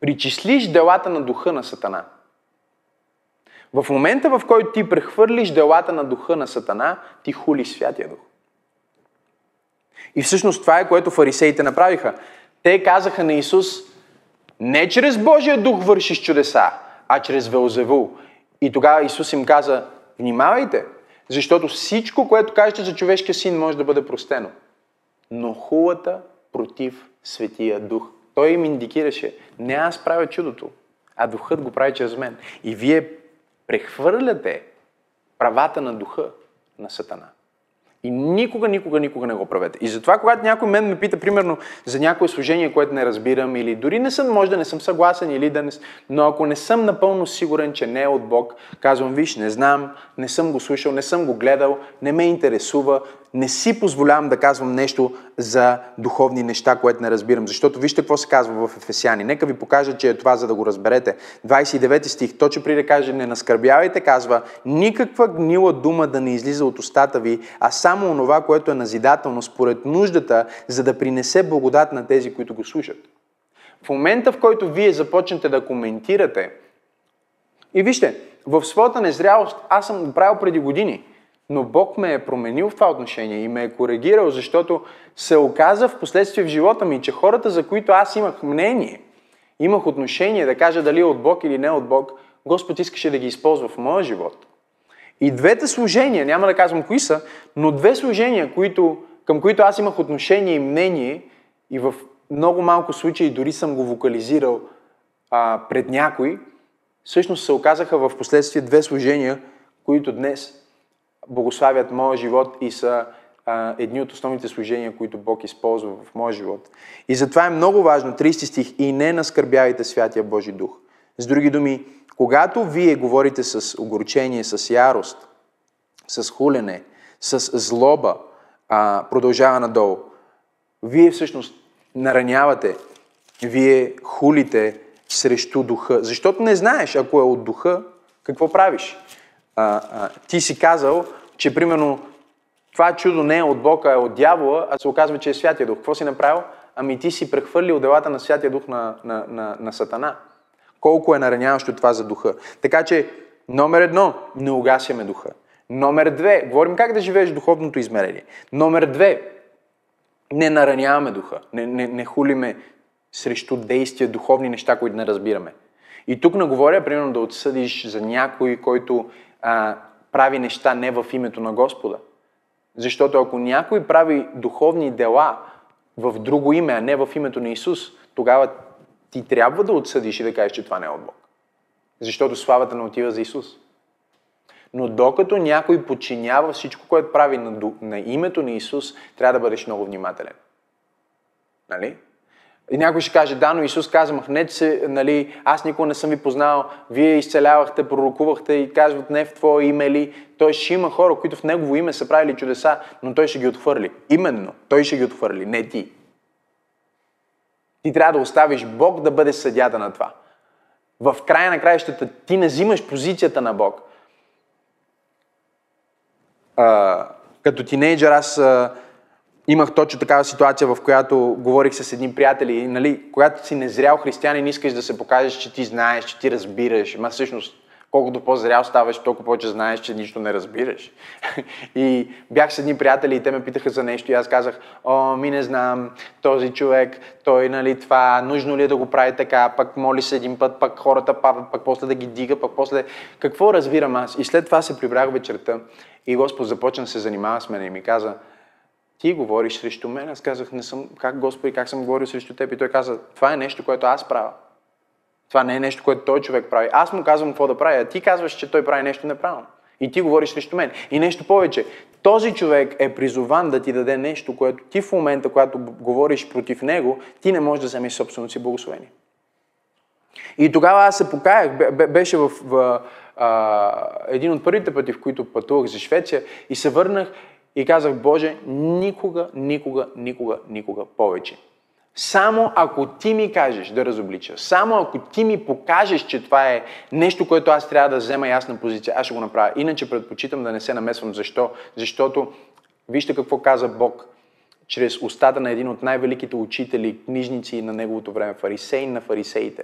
причислиш делата на духа на Сатана. В момента, в който ти прехвърлиш делата на духа на Сатана, ти хули Святия Дух. И всъщност това е което фарисеите направиха. Те казаха на Исус, не чрез Божия дух вършиш чудеса, а чрез Велзевул. И тогава Исус им каза, внимавайте, защото всичко, което кажете за човешкия син, може да бъде простено. Но хулата против Светия Дух. Той им индикираше, не аз правя чудото, а Духът го прави чрез мен. И вие прехвърляте правата на Духа на Сатана. И никога, никога, никога не го правете. И затова, когато някой мен ме пита, примерно, за някое служение, което не разбирам, или дори не съм, може да не съм съгласен, или да не... Но ако не съм напълно сигурен, че не е от Бог, казвам, виж, не знам, не съм го слушал, не съм го гледал, не ме интересува, не си позволявам да казвам нещо за духовни неща, което не разбирам. Защото вижте какво се казва в Ефесяни. Нека ви покажа, че е това, за да го разберете. 29 стих, точно преди да каже, не наскърбявайте, казва, никаква гнила дума да не излиза от устата ви, а само онова, което е назидателно според нуждата, за да принесе благодат на тези, които го слушат. В момента, в който вие започнете да коментирате, и вижте, в своята незрялост аз съм го правил преди години – но Бог ме е променил в това отношение и ме е коригирал, защото се оказа в последствие в живота ми, че хората, за които аз имах мнение, имах отношение да кажа дали е от Бог или не е от Бог, Господ искаше да ги използва в моя живот. И двете служения, няма да казвам кои са, но две служения, които, към които аз имах отношение и мнение, и в много малко случаи дори съм го вокализирал а, пред някой, всъщност се оказаха в последствие две служения, които днес благославят моя живот и са а, едни от основните служения, които Бог използва в моя живот. И затова е много важно, 30 стих, и не наскърбявайте Святия Божи Дух. С други думи, когато вие говорите с огорчение, с ярост, с хулене, с злоба, а, продължава надолу, вие всъщност наранявате, вие хулите срещу духа. Защото не знаеш, ако е от духа, какво правиш а, а, ти си казал, че примерно това чудо не е от Бога, а е от дявола, а се оказва, че е Святия Дух. Какво си направил? Ами ти си прехвърлил делата на Святия Дух на, на, на, на Сатана. Колко е нараняващо това за духа. Така че, номер едно, не угасяме духа. Номер две, говорим как да живееш духовното измерение. Номер две, не нараняваме духа, не, не, не хулиме срещу действия, духовни неща, които не разбираме. И тук не говоря, примерно, да отсъдиш за някой, който а, прави неща не в името на Господа. Защото ако някой прави духовни дела в друго име, а не в името на Исус, тогава ти трябва да отсъдиш и да кажеш, че това не е от Бог. Защото славата не отива за Исус. Но докато някой подчинява всичко, което прави на, на името на Исус, трябва да бъдеш много внимателен. Нали? И някой ще каже, да, но Исус каза, махнете се, нали, аз никога не съм ви познал, вие изцелявахте, пророкувахте и казват не в Твое име ли. Той ще има хора, които в Негово име са правили чудеса, но Той ще ги отхвърли. Именно, Той ще ги отхвърли, не ти. Ти трябва да оставиш Бог да бъде съдята на това. В края на краищата ти не взимаш позицията на Бог. А, като тинейджър аз а, имах точно такава ситуация, в която говорих с едни приятели. Нали, когато си незрял християнин, искаш да се покажеш, че ти знаеш, че ти разбираш. Ма всъщност колкото по-зрял ставаш, толкова повече знаеш, че нищо не разбираш. и бях с едни приятели и те ме питаха за нещо и аз казах, о, ми не знам, този човек, той, нали, това, нужно ли е да го прави така, пък моли се един път, пък хората падат, пък после да ги дига, пък после... Какво разбирам аз? И след това се прибрах вечерта и Господ започна да се занимава с мен и ми каза, ти говориш срещу мен. Аз казах, не съм, как Господи, как съм говорил срещу теб? И той каза, това е нещо, което аз правя. Това не е нещо, което той човек прави. Аз му казвам какво да прави, а ти казваш, че той прави нещо неправилно. И ти говориш срещу мен. И нещо повече. Този човек е призован да ти даде нещо, което ти в момента, когато говориш против него, ти не можеш да вземеш собственото си благословение. И тогава аз се покаях. Беше в, в а, един от първите пъти, в които пътувах за Швеция и се върнах и казах, Боже, никога, никога, никога, никога повече само ако ти ми кажеш да разоблича, само ако ти ми покажеш, че това е нещо, което аз трябва да взема ясна позиция, аз ще го направя. Иначе предпочитам да не се намесвам. Защо? Защото вижте какво каза Бог чрез устата на един от най-великите учители, книжници на неговото време, фарисей на фарисеите.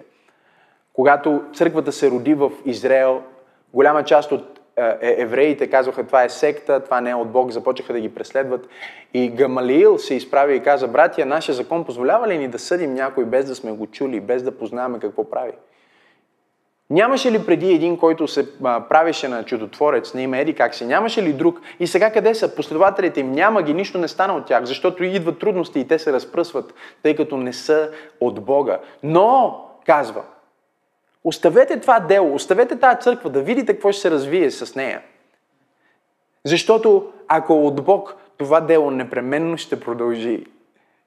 Когато църквата се роди в Израел, голяма част от евреите казваха, това е секта, това не е от Бог, започнаха да ги преследват. И Гамалиил се изправи и каза, братия, нашия закон позволява ли ни да съдим някой без да сме го чули, без да познаваме какво прави? Нямаше ли преди един, който се правеше на чудотворец, на име Еди как се? Нямаше ли друг? И сега къде са? Последователите им няма ги, нищо не стана от тях, защото идват трудности и те се разпръсват, тъй като не са от Бога. Но, казва, Оставете това дело, оставете тази църква да видите какво ще се развие с нея. Защото ако от Бог това дело непременно ще продължи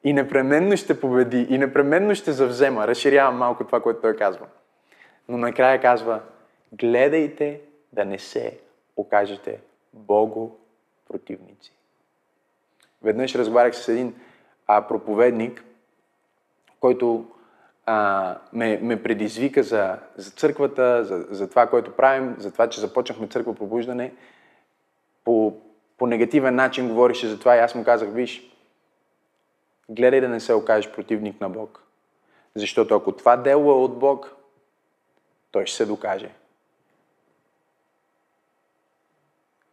и непременно ще победи и непременно ще завзема, разширявам малко това, което той казва. Но накрая казва, гледайте да не се окажете Богу противници. Веднъж разговарях с един а, проповедник, който а, ме, ме предизвика за, за църквата, за, за това, което правим, за това, че започнахме църква пробуждане. По, по негативен начин говорише за това и аз му казах, виж, гледай да не се окажеш противник на Бог. Защото ако това дело е от Бог, той ще се докаже.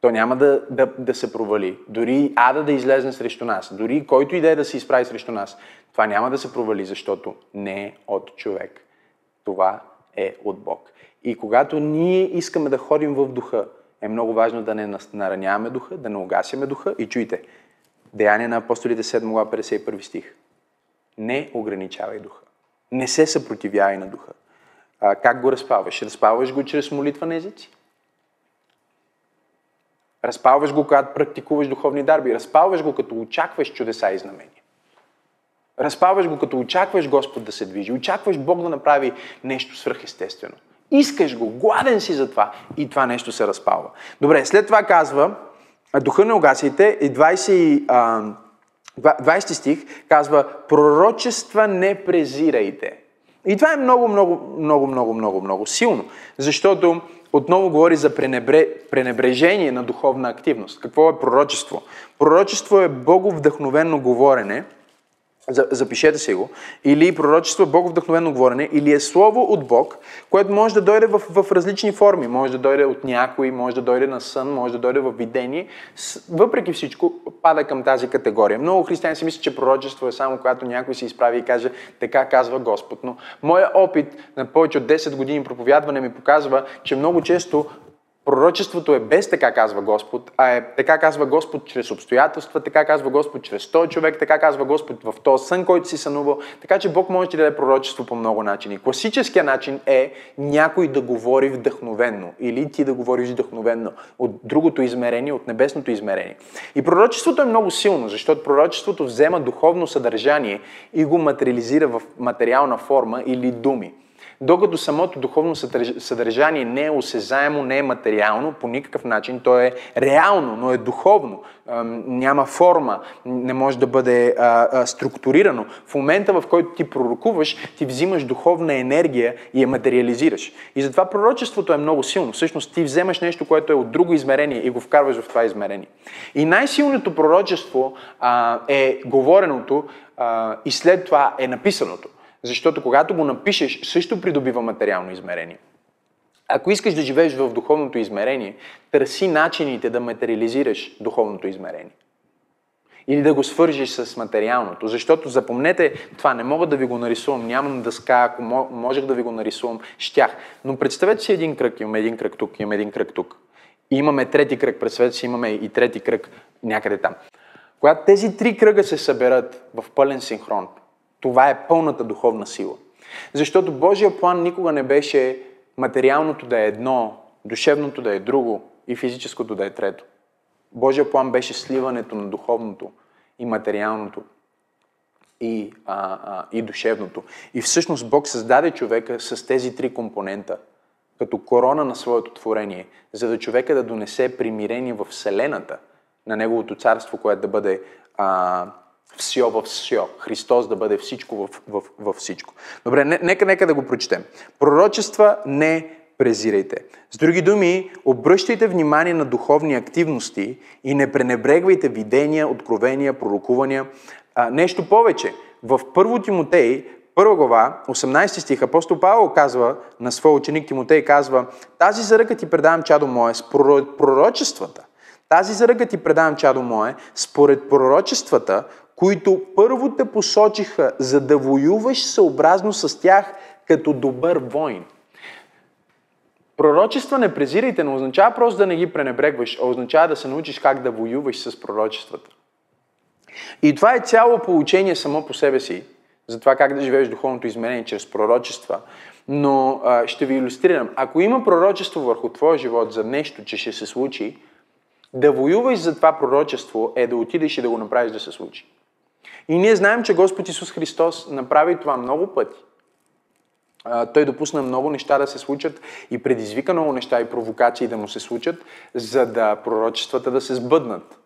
То няма да, да, да се провали. Дори ада да излезне срещу нас, дори който и да е да се изправи срещу нас, това няма да се провали, защото не е от човек. Това е от Бог. И когато ние искаме да ходим в духа, е много важно да не нараняваме духа, да не угасяме духа. И чуйте, Деяния на апостолите 7 глава 51 стих. Не ограничавай духа. Не се съпротивявай на духа. А, как го разпаваш? Разпаваш го чрез молитва на езици. Разпалваш го, когато практикуваш духовни дарби. Разпалваш го, като очакваш чудеса и знамения. Разпалваш го, като очакваш Господ да се движи. Очакваш Бог да направи нещо свръхестествено. Искаш го, гладен си за това и това нещо се разпалва. Добре, след това казва, духа не угасите и 20, 20 стих казва, пророчества не презирайте. И това е много, много, много, много, много, много силно. Защото отново говори за пренебре, пренебрежение на духовна активност. Какво е пророчество? Пророчество е боговдъхновено говорене, запишете си го, или пророчество, боговдъхновено говорене, или е слово от Бог, което може да дойде в, в различни форми. Може да дойде от някой, може да дойде на сън, може да дойде в видение. Въпреки всичко, пада към тази категория. Много християни си мислят, че пророчество е само когато някой се изправи и каже, така казва Господ. Но моя опит на повече от 10 години проповядване ми показва, че много често Пророчеството е без така казва Господ, а е така казва Господ чрез обстоятелства, така казва Господ чрез този човек, така казва Господ в този сън, който си сънувал. Така че Бог може да даде пророчество по много начини. Класическия начин е някой да говори вдъхновенно или ти да говориш вдъхновенно от другото измерение, от небесното измерение. И пророчеството е много силно, защото пророчеството взема духовно съдържание и го материализира в материална форма или думи. Докато самото духовно съдържание не е осезаемо, не е материално по никакъв начин, то е реално, но е духовно, няма форма, не може да бъде структурирано. В момента, в който ти пророкуваш, ти взимаш духовна енергия и я материализираш. И затова пророчеството е много силно. Всъщност ти вземаш нещо, което е от друго измерение и го вкарваш в това измерение. И най-силното пророчество е говореното и след това е написаното. Защото когато го напишеш, също придобива материално измерение. Ако искаш да живееш в духовното измерение, търси начините да материализираш духовното измерение. Или да го свържиш с материалното. Защото запомнете, това не мога да ви го нарисувам, нямам дъска, ако можех да ви го нарисувам, щях. Но представете си един кръг, имаме един кръг тук, имаме един кръг тук. И имаме трети кръг, представете си, имаме и трети кръг някъде там. Когато тези три кръга се съберат в пълен синхрон, това е пълната духовна сила. Защото Божия план никога не беше материалното да е едно, душевното да е друго и физическото да е трето. Божия план беше сливането на духовното и материалното и, а, а, и душевното. И всъщност Бог създаде човека с тези три компонента като корона на своето творение, за да човека да донесе примирение в Вселената на Неговото царство, което да бъде а, все в все. Христос да бъде всичко в, в, в всичко. Добре, нека, нека да го прочетем. Пророчества не презирайте. С други думи, обръщайте внимание на духовни активности и не пренебрегвайте видения, откровения, пророкувания. А, нещо повече. В 1 Тимотей, 1 глава, 18 стих, апостол Павел казва на своя ученик Тимотей, казва, тази заръка ти предавам, чадо мое, с пророчествата. Тази заръка ти предавам, чадо мое, според пророчествата, които първо те посочиха, за да воюваш съобразно с тях като добър воин. Пророчества не презирайте, не означава просто да не ги пренебрегваш, а означава да се научиш как да воюваш с пророчествата. И това е цяло получение само по себе си, за това как да живееш духовното измерение чрез пророчества. Но а, ще ви иллюстрирам. Ако има пророчество върху твоя живот за нещо, че ще се случи, да воюваш за това пророчество е да отидеш и да го направиш да се случи. И ние знаем, че Господ Исус Христос направи това много пъти. Той допусна много неща да се случат и предизвика много неща и провокации да му се случат, за да пророчествата да се сбъднат.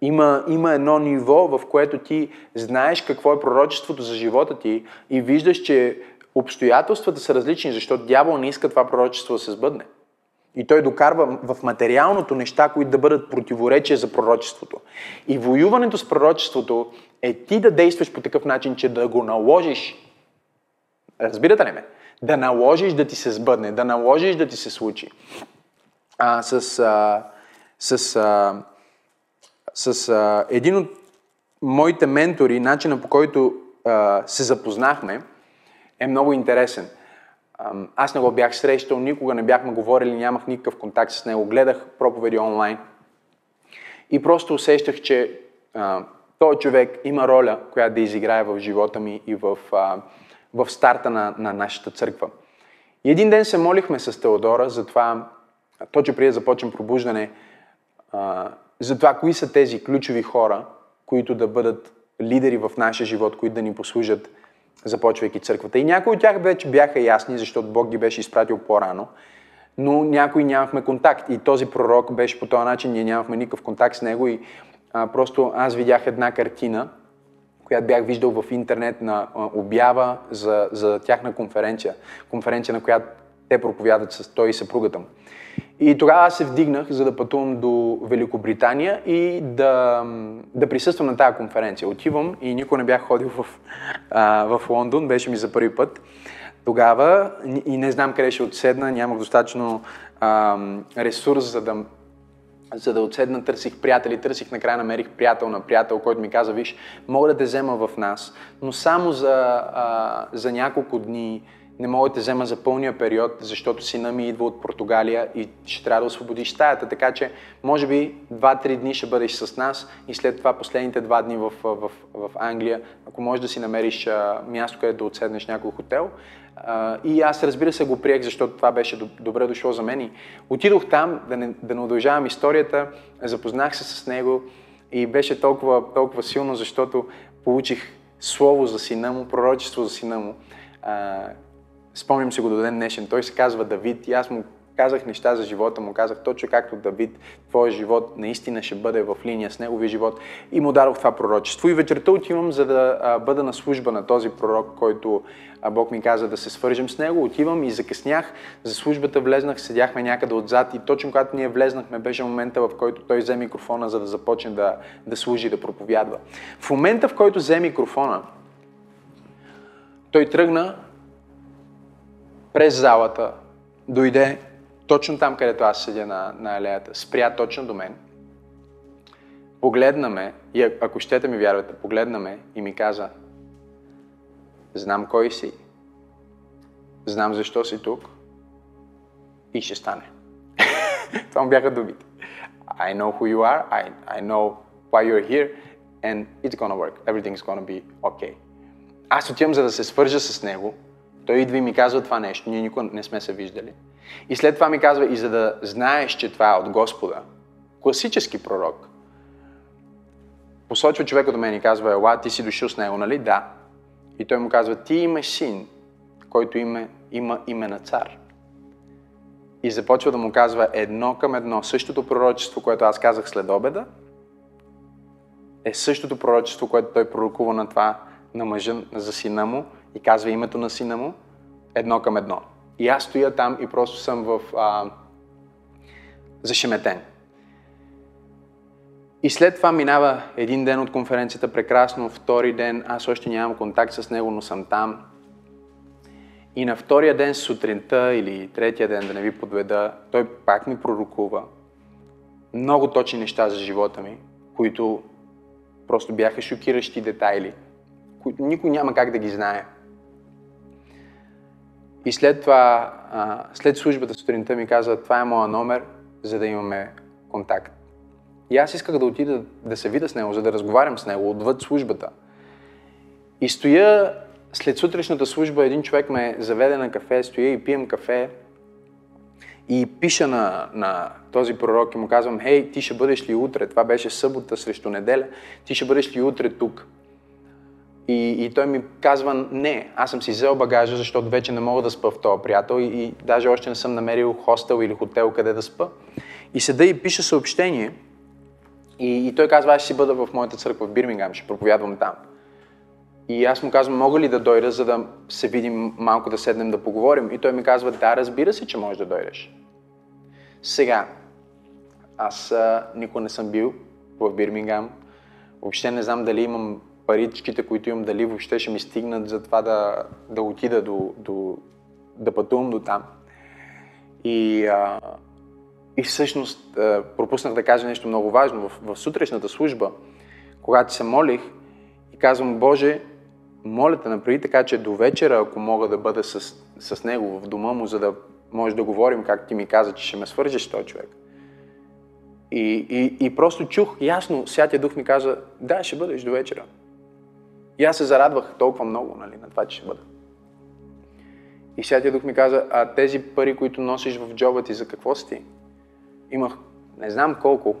Има, има едно ниво, в което ти знаеш какво е пророчеството за живота ти и виждаш, че обстоятелствата са различни, защото дявол не иска това пророчество да се сбъдне. И той докарва в материалното неща, които да бъдат противоречия за пророчеството. И воюването с пророчеството е ти да действаш по такъв начин, че да го наложиш. Разбирате ли ме? Да наложиш да ти се сбъдне, да наложиш да ти се случи. А, с а, с, а, с а, един от моите ментори, начина по който а, се запознахме, е много интересен. Аз не го бях срещал, никога не бяхме говорили, нямах никакъв контакт с него. Гледах проповеди онлайн и просто усещах, че този човек има роля, която да изиграе в живота ми и в, а, в старта на, на нашата църква. И един ден се молихме с Теодора за това, точно преди да започнем пробуждане, а, за това кои са тези ключови хора, които да бъдат лидери в нашия живот, които да ни послужат започвайки църквата. И някои от тях вече бяха ясни, защото Бог ги беше изпратил по-рано, но някои нямахме контакт. И този пророк беше по този начин, ние нямахме никакъв контакт с него и а, просто аз видях една картина, която бях виждал в интернет на а, обява за, за тяхна конференция. Конференция, на която те проповядат с той и съпругата му. И тогава се вдигнах, за да пътувам до Великобритания и да, да присъствам на тази конференция. Отивам и никой не бях ходил в, а, в Лондон, беше ми за първи път. Тогава и не знам къде ще отседна, нямах достатъчно а, ресурс, за да, за да отседна. Търсих приятели, търсих, накрая намерих приятел на приятел, който ми каза, виж, мога да те взема в нас, но само за, а, за няколко дни не мога да те взема за пълния период, защото сина ми идва от Португалия и ще трябва да освободиш стаята, така че може би 2-3 дни ще бъдеш с нас и след това последните 2 дни в, в, в Англия, ако можеш да си намериш а, място, където да отседнеш някой хотел. А, и аз разбира се го приех, защото това беше добре дошло за мен. И отидох там, да не, да не удължавам историята, запознах се с него и беше толкова, толкова силно, защото получих слово за сина му, пророчество за сина му Спомням се го до ден днешен. Той се казва Давид и аз му казах неща за живота му, казах точно както Давид, твоя живот наистина ще бъде в линия с неговия живот и му дадох това пророчество. И вечерта отивам, за да а, бъда на служба на този пророк, който а, Бог ми каза да се свържем с него. Отивам и закъснях за службата, влезнах, седяхме някъде отзад и точно когато ние влезнахме, беше момента, в който той взе микрофона, за да започне да, да служи, да проповядва. В момента, в който взе микрофона, той тръгна през залата, дойде точно там, където аз седя на, на алеята, спря точно до мен, погледна ме и ако щете ми вярвате, погледна ме и ми каза, знам кой си, знам защо си тук и ще стане. Това му бяха думите. I know who you are, I, I know why you're here and it's gonna work. Everything's gonna be okay. Аз отивам за да се свържа с него. Той идва и ми казва това нещо. Ние никога не сме се виждали. И след това ми казва, и за да знаеш, че това е от Господа, класически пророк, посочва човека до мен и казва, ела, ти си дошъл с него, нали? Да. И той му казва, ти имаш син, който има, има име на цар. И започва да му казва едно към едно, същото пророчество, което аз казах след обеда, е същото пророчество, което той пророкува на това, на мъжа за сина му и казва името на сина му, едно към едно. И аз стоя там и просто съм в а, зашеметен. И след това минава един ден от конференцията прекрасно, втори ден, аз още нямам контакт с него, но съм там. И на втория ден сутринта или третия ден, да не ви подведа, той пак ми пророкува много точни неща за живота ми, които просто бяха шокиращи детайли, които никой няма как да ги знае. И след това, след службата сутринта ми каза, това е моя номер, за да имаме контакт. И аз исках да отида да се видя с него, за да разговарям с него отвъд службата. И стоя след сутрешната служба, един човек ме заведе на кафе, стоя и пием кафе и пиша на, на този пророк и му казвам, хей, ти ще бъдеш ли утре? Това беше събота срещу неделя. Ти ще бъдеш ли утре тук? И, и той ми казва, не, аз съм си взел багажа, защото вече не мога да спа в този приятел и, и даже още не съм намерил хостел или хотел къде да спа. И седа и пише съобщение и, и той казва, аз ще си бъда в моята църква в Бирмингам, ще проповядвам там. И аз му казвам, мога ли да дойда, за да се видим малко, да седнем да поговорим? И той ми казва, да, разбира се, че можеш да дойдеш. Сега, аз а, никога не съм бил в Бирмингам. Въобще не знам дали имам паричките, които имам, дали въобще ще ми стигнат за това да, да отида до, до, да пътувам до там. И, а, и всъщност а, пропуснах да кажа нещо много важно. В, в сутрешната служба, когато се молих и казвам, Боже, моля те, направи така, че до вечера, ако мога да бъда с, с него в дома му, за да може да говорим, как ти ми каза, че ще ме свържеш с този човек. И, и, и просто чух ясно, Святия Дух ми каза, да, ще бъдеш до вечера. И аз се зарадвах толкова много нали, на това, че ще бъда. И Святия Дух ми каза, а тези пари, които носиш в джоба ти, за какво си ти? Имах не знам колко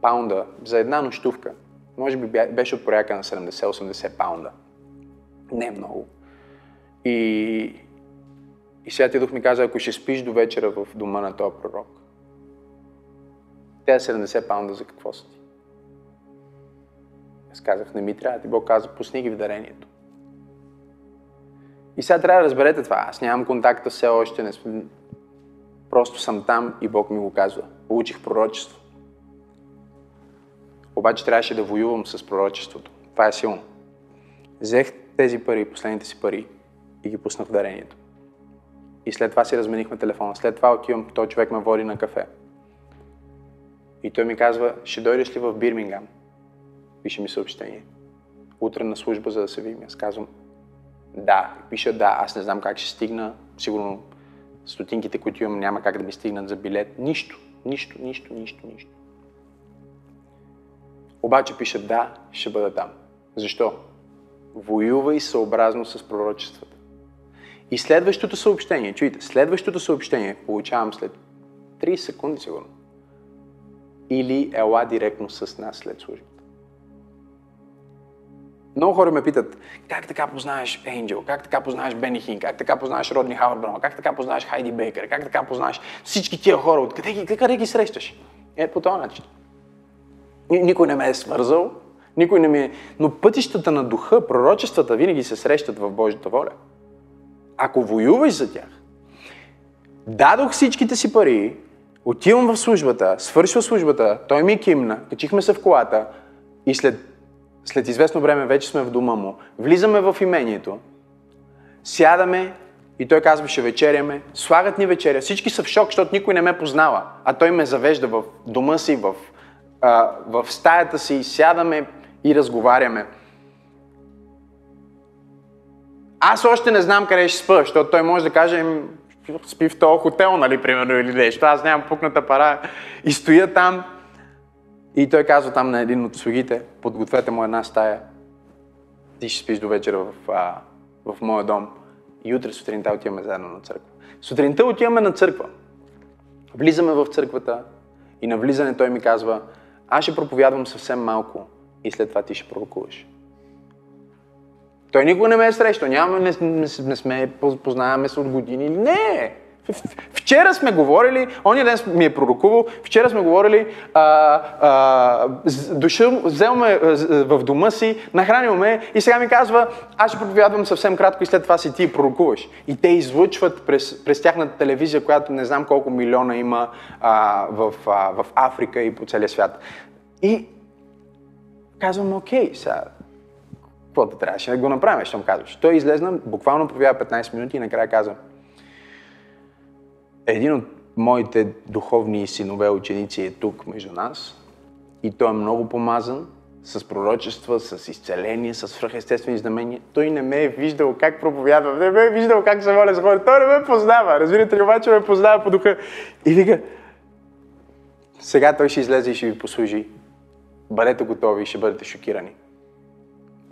паунда за една нощувка. Може би беше от прояка на 70-80 паунда. Не много. И, и Святия Дух ми каза, ако ще спиш до вечера в дома на този пророк, тези 70 паунда за какво са ти? Аз казах, не ми трябва. Ти Бог каза, пусни ги в дарението. И сега трябва да разберете това. Аз нямам контакта все още. Не. Просто съм там и Бог ми го казва. Получих пророчество. Обаче трябваше да воювам с пророчеството. Това е силно. Взех тези пари, последните си пари и ги пуснах в дарението. И след това си разменихме телефона. След това отивам, той човек ме води на кафе. И той ми казва, ще дойдеш ли в Бирмингам? Пише ми съобщение. Утре на служба, за да се видим. Аз казвам, да. Пиша, да, аз не знам как ще стигна. Сигурно стотинките, които имам, няма как да ми стигнат за билет. Нищо, нищо, нищо, нищо, нищо. Обаче пише, да, ще бъда там. Защо? Воювай съобразно с пророчествата. И следващото съобщение, чуйте, следващото съобщение получавам след 30 секунди сигурно. Или ела директно с нас след служба. Много хора ме питат, как така познаеш Енджел, как така познаеш Бени Хин, как така познаеш Родни Хауърд как така познаеш Хайди Бейкър, как така познаеш всички тия хора, откъде ги, къде ги срещаш? Е, по този начин. Никой не ме е свързал, никой не ми е... Но пътищата на духа, пророчествата винаги се срещат в Божията воля. Ако воюваш за тях, дадох всичките си пари, отивам в службата, свършва службата, той ми кимна, качихме се в колата и след, след известно време вече сме в дома му, влизаме в имението, сядаме и той казва, ще вечеряме, слагат ни вечеря, всички са в шок, защото никой не ме познава, а той ме завежда в дома си, в, а, в стаята си, сядаме и разговаряме. Аз още не знам къде ще спа, защото той може да каже, спи в този хотел, нали, примерно, или нещо. Аз нямам пукната пара. И стоя там. И той казва там на един от слугите, подгответе му една стая. Ти ще спиш до вечера в, а, в моя дом. И утре сутринта отиваме заедно на църква. Сутринта отиваме на църква. Влизаме в църквата и на влизане той ми казва, аз ще проповядвам съвсем малко и след това ти ще пророкуваш. Той никога не ме е срещал. Нямаме, не, не, не сме, познаваме се от години. Не! Вчера сме говорили, ония ден ми е пророкувал, вчера сме говорили, а, а, дошъл, взел в дома си, нахранил ме и сега ми казва, аз ще проповядвам съвсем кратко и след това си ти пророкуваш. И те излъчват през, през тяхната телевизия, която не знам колко милиона има а, в, а, в Африка и по целия свят. И казвам, окей, сега каквото трябваше да го направим, ще му казваш. Той излезна, буквално повява 15 минути и накрая каза, един от моите духовни синове ученици е тук между нас и той е много помазан с пророчества, с изцеление, с свръхестествени знамения. Той не ме е виждал как проповядва, не ме е виждал как се моля за хора. Той не ме познава, разбирате ли, обаче ме познава по духа. И вика, сега той ще излезе и ще ви послужи. Бъдете готови и ще бъдете шокирани.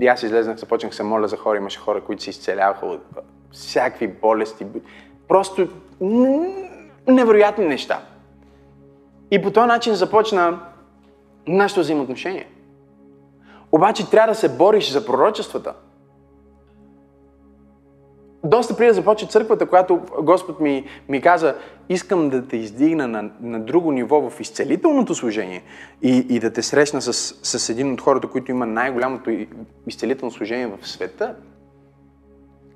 И аз излезнах, започнах се моля за хора, имаше хора, които се изцеляваха от всякакви болести. Просто невероятни неща. И по този начин започна нашето взаимоотношение. Обаче трябва да се бориш за пророчествата доста преди да започне църквата, която Господ ми, ми каза, искам да те издигна на, на друго ниво в изцелителното служение и, и да те срещна с, с един от хората, които има най-голямото изцелително служение в света,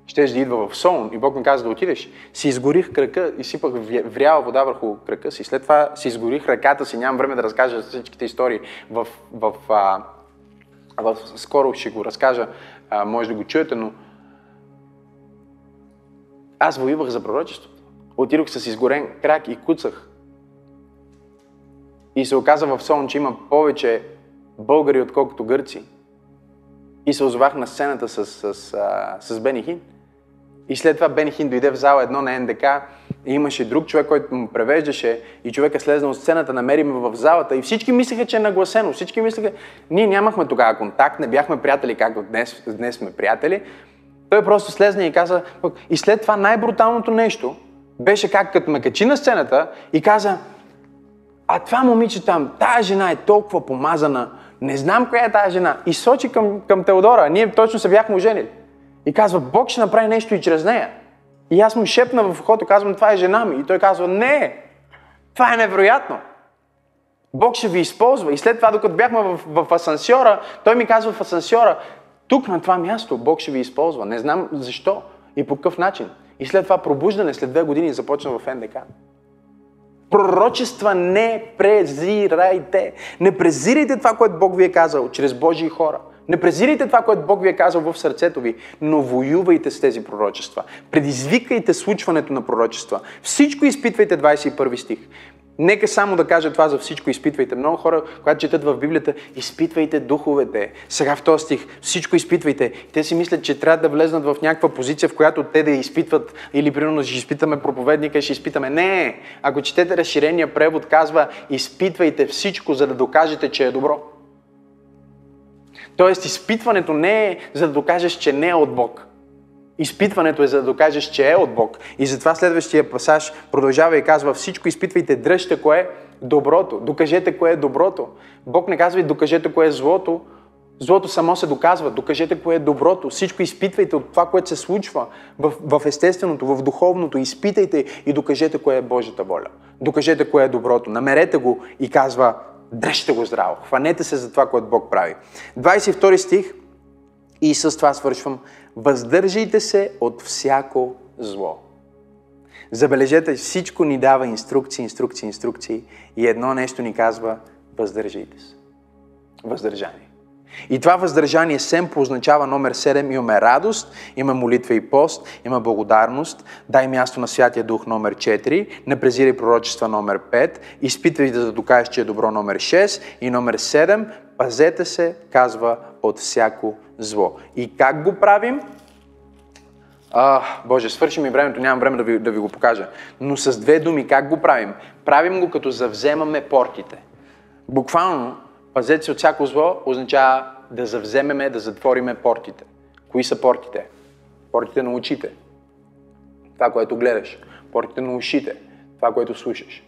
ще да идва в Солун и Бог ми каза да отидеш. Си изгорих кръка и сипах вряла вода върху кръка си. След това си изгорих ръката си. Нямам време да разкажа всичките истории. В, в, в, в, скоро ще го разкажа, а, може да го чуете, но аз воювах за пророчеството. Отидох с изгорен крак и куцах. И се оказа в сон, че има повече българи, отколкото гърци. И се озовах на сцената с, с, с, с Бени Хин. И след това Бени Хин дойде в зала едно на НДК и имаше друг човек, който му превеждаше и човека слезна от сцената, намери ме в залата и всички мислеха, че е нагласено. Всички мислеха, ние нямахме тогава контакт, не бяхме приятели, както днес, днес сме приятели, той просто слезна и каза, и след това най-бруталното нещо беше как като ме качи на сцената и каза, а това момиче там, тая жена е толкова помазана, не знам коя е тази жена. И сочи към, към Теодора, ние точно се бяхме оженили. И казва, Бог ще направи нещо и чрез нея. И аз му шепна в ухото, казвам, това е жена ми. И той казва, не, това е невероятно. Бог ще ви използва. И след това, докато бяхме в, в асансьора, той ми казва в асансьора, тук на това място Бог ще ви използва. Не знам защо и по какъв начин. И след това пробуждане, след две години започна в НДК. Пророчества не презирайте. Не презирайте това, което Бог ви е казал чрез Божии хора. Не презирайте това, което Бог ви е казал в сърцето ви, но воювайте с тези пророчества. Предизвикайте случването на пророчества. Всичко изпитвайте 21 стих. Нека само да кажа това за всичко. Изпитвайте. Много хора, когато четат в Библията, изпитвайте духовете. Сега в този стих, всичко изпитвайте. Те си мислят, че трябва да влезнат в някаква позиция, в която те да изпитват, или примерно ще изпитаме проповедника ще изпитаме. Не! Ако четете разширения превод, казва, изпитвайте всичко, за да докажете, че е добро. Тоест, изпитването не е за да докажеш, че не е от Бог. Изпитването е за да докажеш, че е от Бог. И затова следващия пасаж продължава и казва всичко изпитвайте, дръжте кое е доброто. Докажете кое е доброто. Бог не казва и докажете кое е злото, Злото само се доказва. Докажете кое е доброто. Всичко изпитвайте от това, което се случва в, в естественото, в духовното. Изпитайте и докажете кое е Божията воля. Докажете кое е доброто. Намерете го и казва, дръжте го здраво. Хванете се за това, което Бог прави. 22 стих и с това свършвам. Въздържайте се от всяко зло. Забележете, всичко ни дава инструкции, инструкции, инструкции и едно нещо ни казва въздържайте се. Въздържание. И това въздържание семпо означава номер 7. Имаме радост, имаме молитва и пост, има благодарност, дай място на Святия Дух номер 4, не презирай пророчества номер 5, изпитвай да докажеш, че е добро номер 6 и номер 7, пазете се, казва, от всяко зло. И как го правим? А, Боже, свърши ми времето, нямам време да ви, да ви го покажа. Но с две думи, как го правим? Правим го като завземаме портите. Буквално, пазете се от всяко зло означава да завземеме, да затвориме портите. Кои са портите? Портите на очите. Това, което гледаш. Портите на ушите. Това, което слушаш.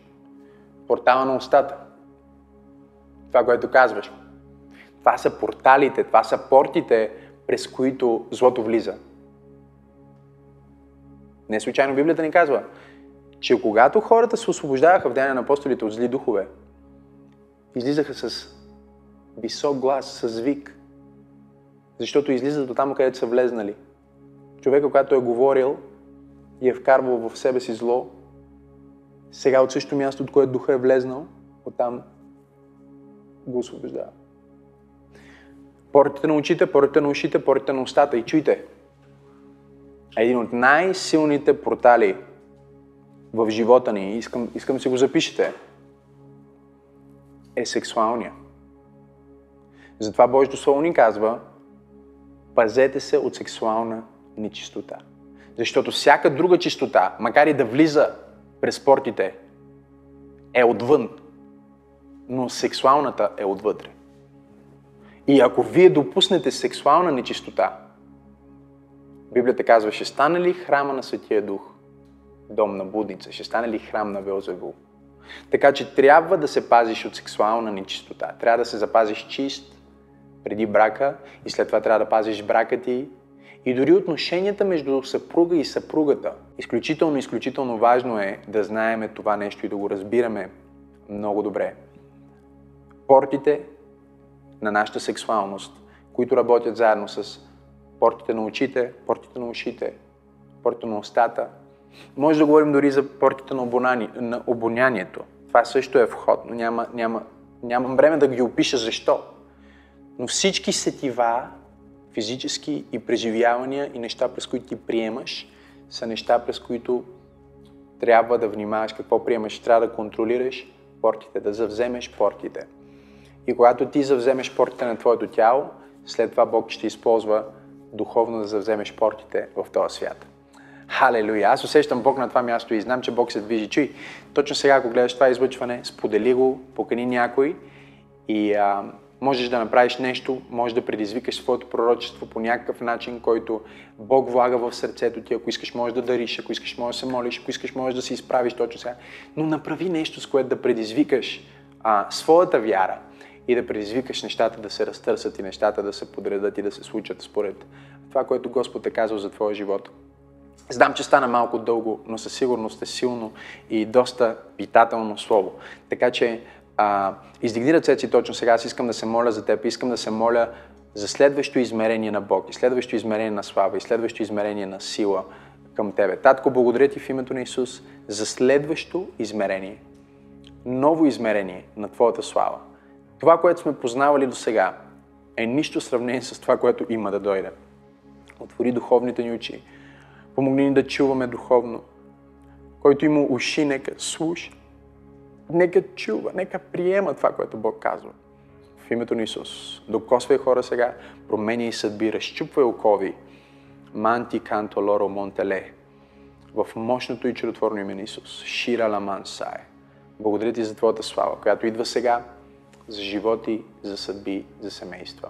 Портала на устата. Това, което казваш. Това са порталите, това са портите, през които злото влиза. Не случайно Библията ни казва, че когато хората се освобождаваха в деня на апостолите от зли духове, излизаха с висок глас, с вик, защото излизат до там, където са влезнали. Човека, когато е говорил и е вкарвал в себе си зло, сега от същото място, от което духа е влезнал, оттам го освобождава. Портите на очите, портите на ушите, портите на устата. И чуйте, един от най-силните портали в живота ни, искам, искам си го запишете, е сексуалния. Затова Божието Слово ни казва, пазете се от сексуална нечистота. Защото всяка друга чистота, макар и да влиза през портите, е отвън, но сексуалната е отвътре. И ако вие допуснете сексуална нечистота, Библията казва, ще стане ли храма на Светия Дух дом на будница? Ще стане ли храм на Велзевул? Така че трябва да се пазиш от сексуална нечистота. Трябва да се запазиш чист преди брака и след това трябва да пазиш брака ти. И дори отношенията между съпруга и съпругата. Изключително, изключително важно е да знаеме това нещо и да го разбираме много добре. Портите на нашата сексуалност, които работят заедно с портите на очите, портите на ушите, портите на устата. Може да говорим дори за портите на, обонани, на обонянието. Това също е вход, но няма, няма, нямам време да ги опиша защо. Но всички сетива, физически и преживявания и неща, през които ти приемаш, са неща, през които трябва да внимаваш какво приемаш. Трябва да контролираш портите, да завземеш портите. И когато ти завземеш портите на твоето тяло, след това Бог ще използва духовно да завземеш портите в този свят. Халелуя! Аз усещам Бог на това място и знам, че Бог се движи. Чуй, точно сега, ако гледаш това излъчване, сподели го, покани някой и а, можеш да направиш нещо, можеш да предизвикаш своето пророчество по някакъв начин, който Бог влага в сърцето ти. Ако искаш, можеш да дариш, ако искаш, можеш да се молиш, ако искаш, можеш да се изправиш точно сега. Но направи нещо, с което да предизвикаш а, своята вяра и да предизвикаш нещата да се разтърсят и нещата да се подредат и да се случат според това, което Господ е казал за твоя живот. Знам, че стана малко дълго, но със сигурност е силно и доста питателно слово. Така че а, издигни ръцете си точно сега. Аз искам да се моля за теб. Искам да се моля за следващо измерение на Бог и следващо измерение на слава и следващо измерение на сила към тебе. Татко, благодаря ти в името на Исус за следващо измерение. Ново измерение на Твоята слава. Това, което сме познавали до сега, е нищо сравнение с това, което има да дойде. Отвори духовните ни очи. Помогни ни да чуваме духовно. Който има уши, нека слуша. Нека чува, нека приема това, което Бог казва. В името на Исус. Докосвай хора сега, променя и съдби, разчупвай окови. Манти канто лоро монтеле. В мощното и чудотворно име на Исус. Шира ламан сае. Благодаря ти за Твоята слава, която идва сега, за животи, за съдби, за семейства.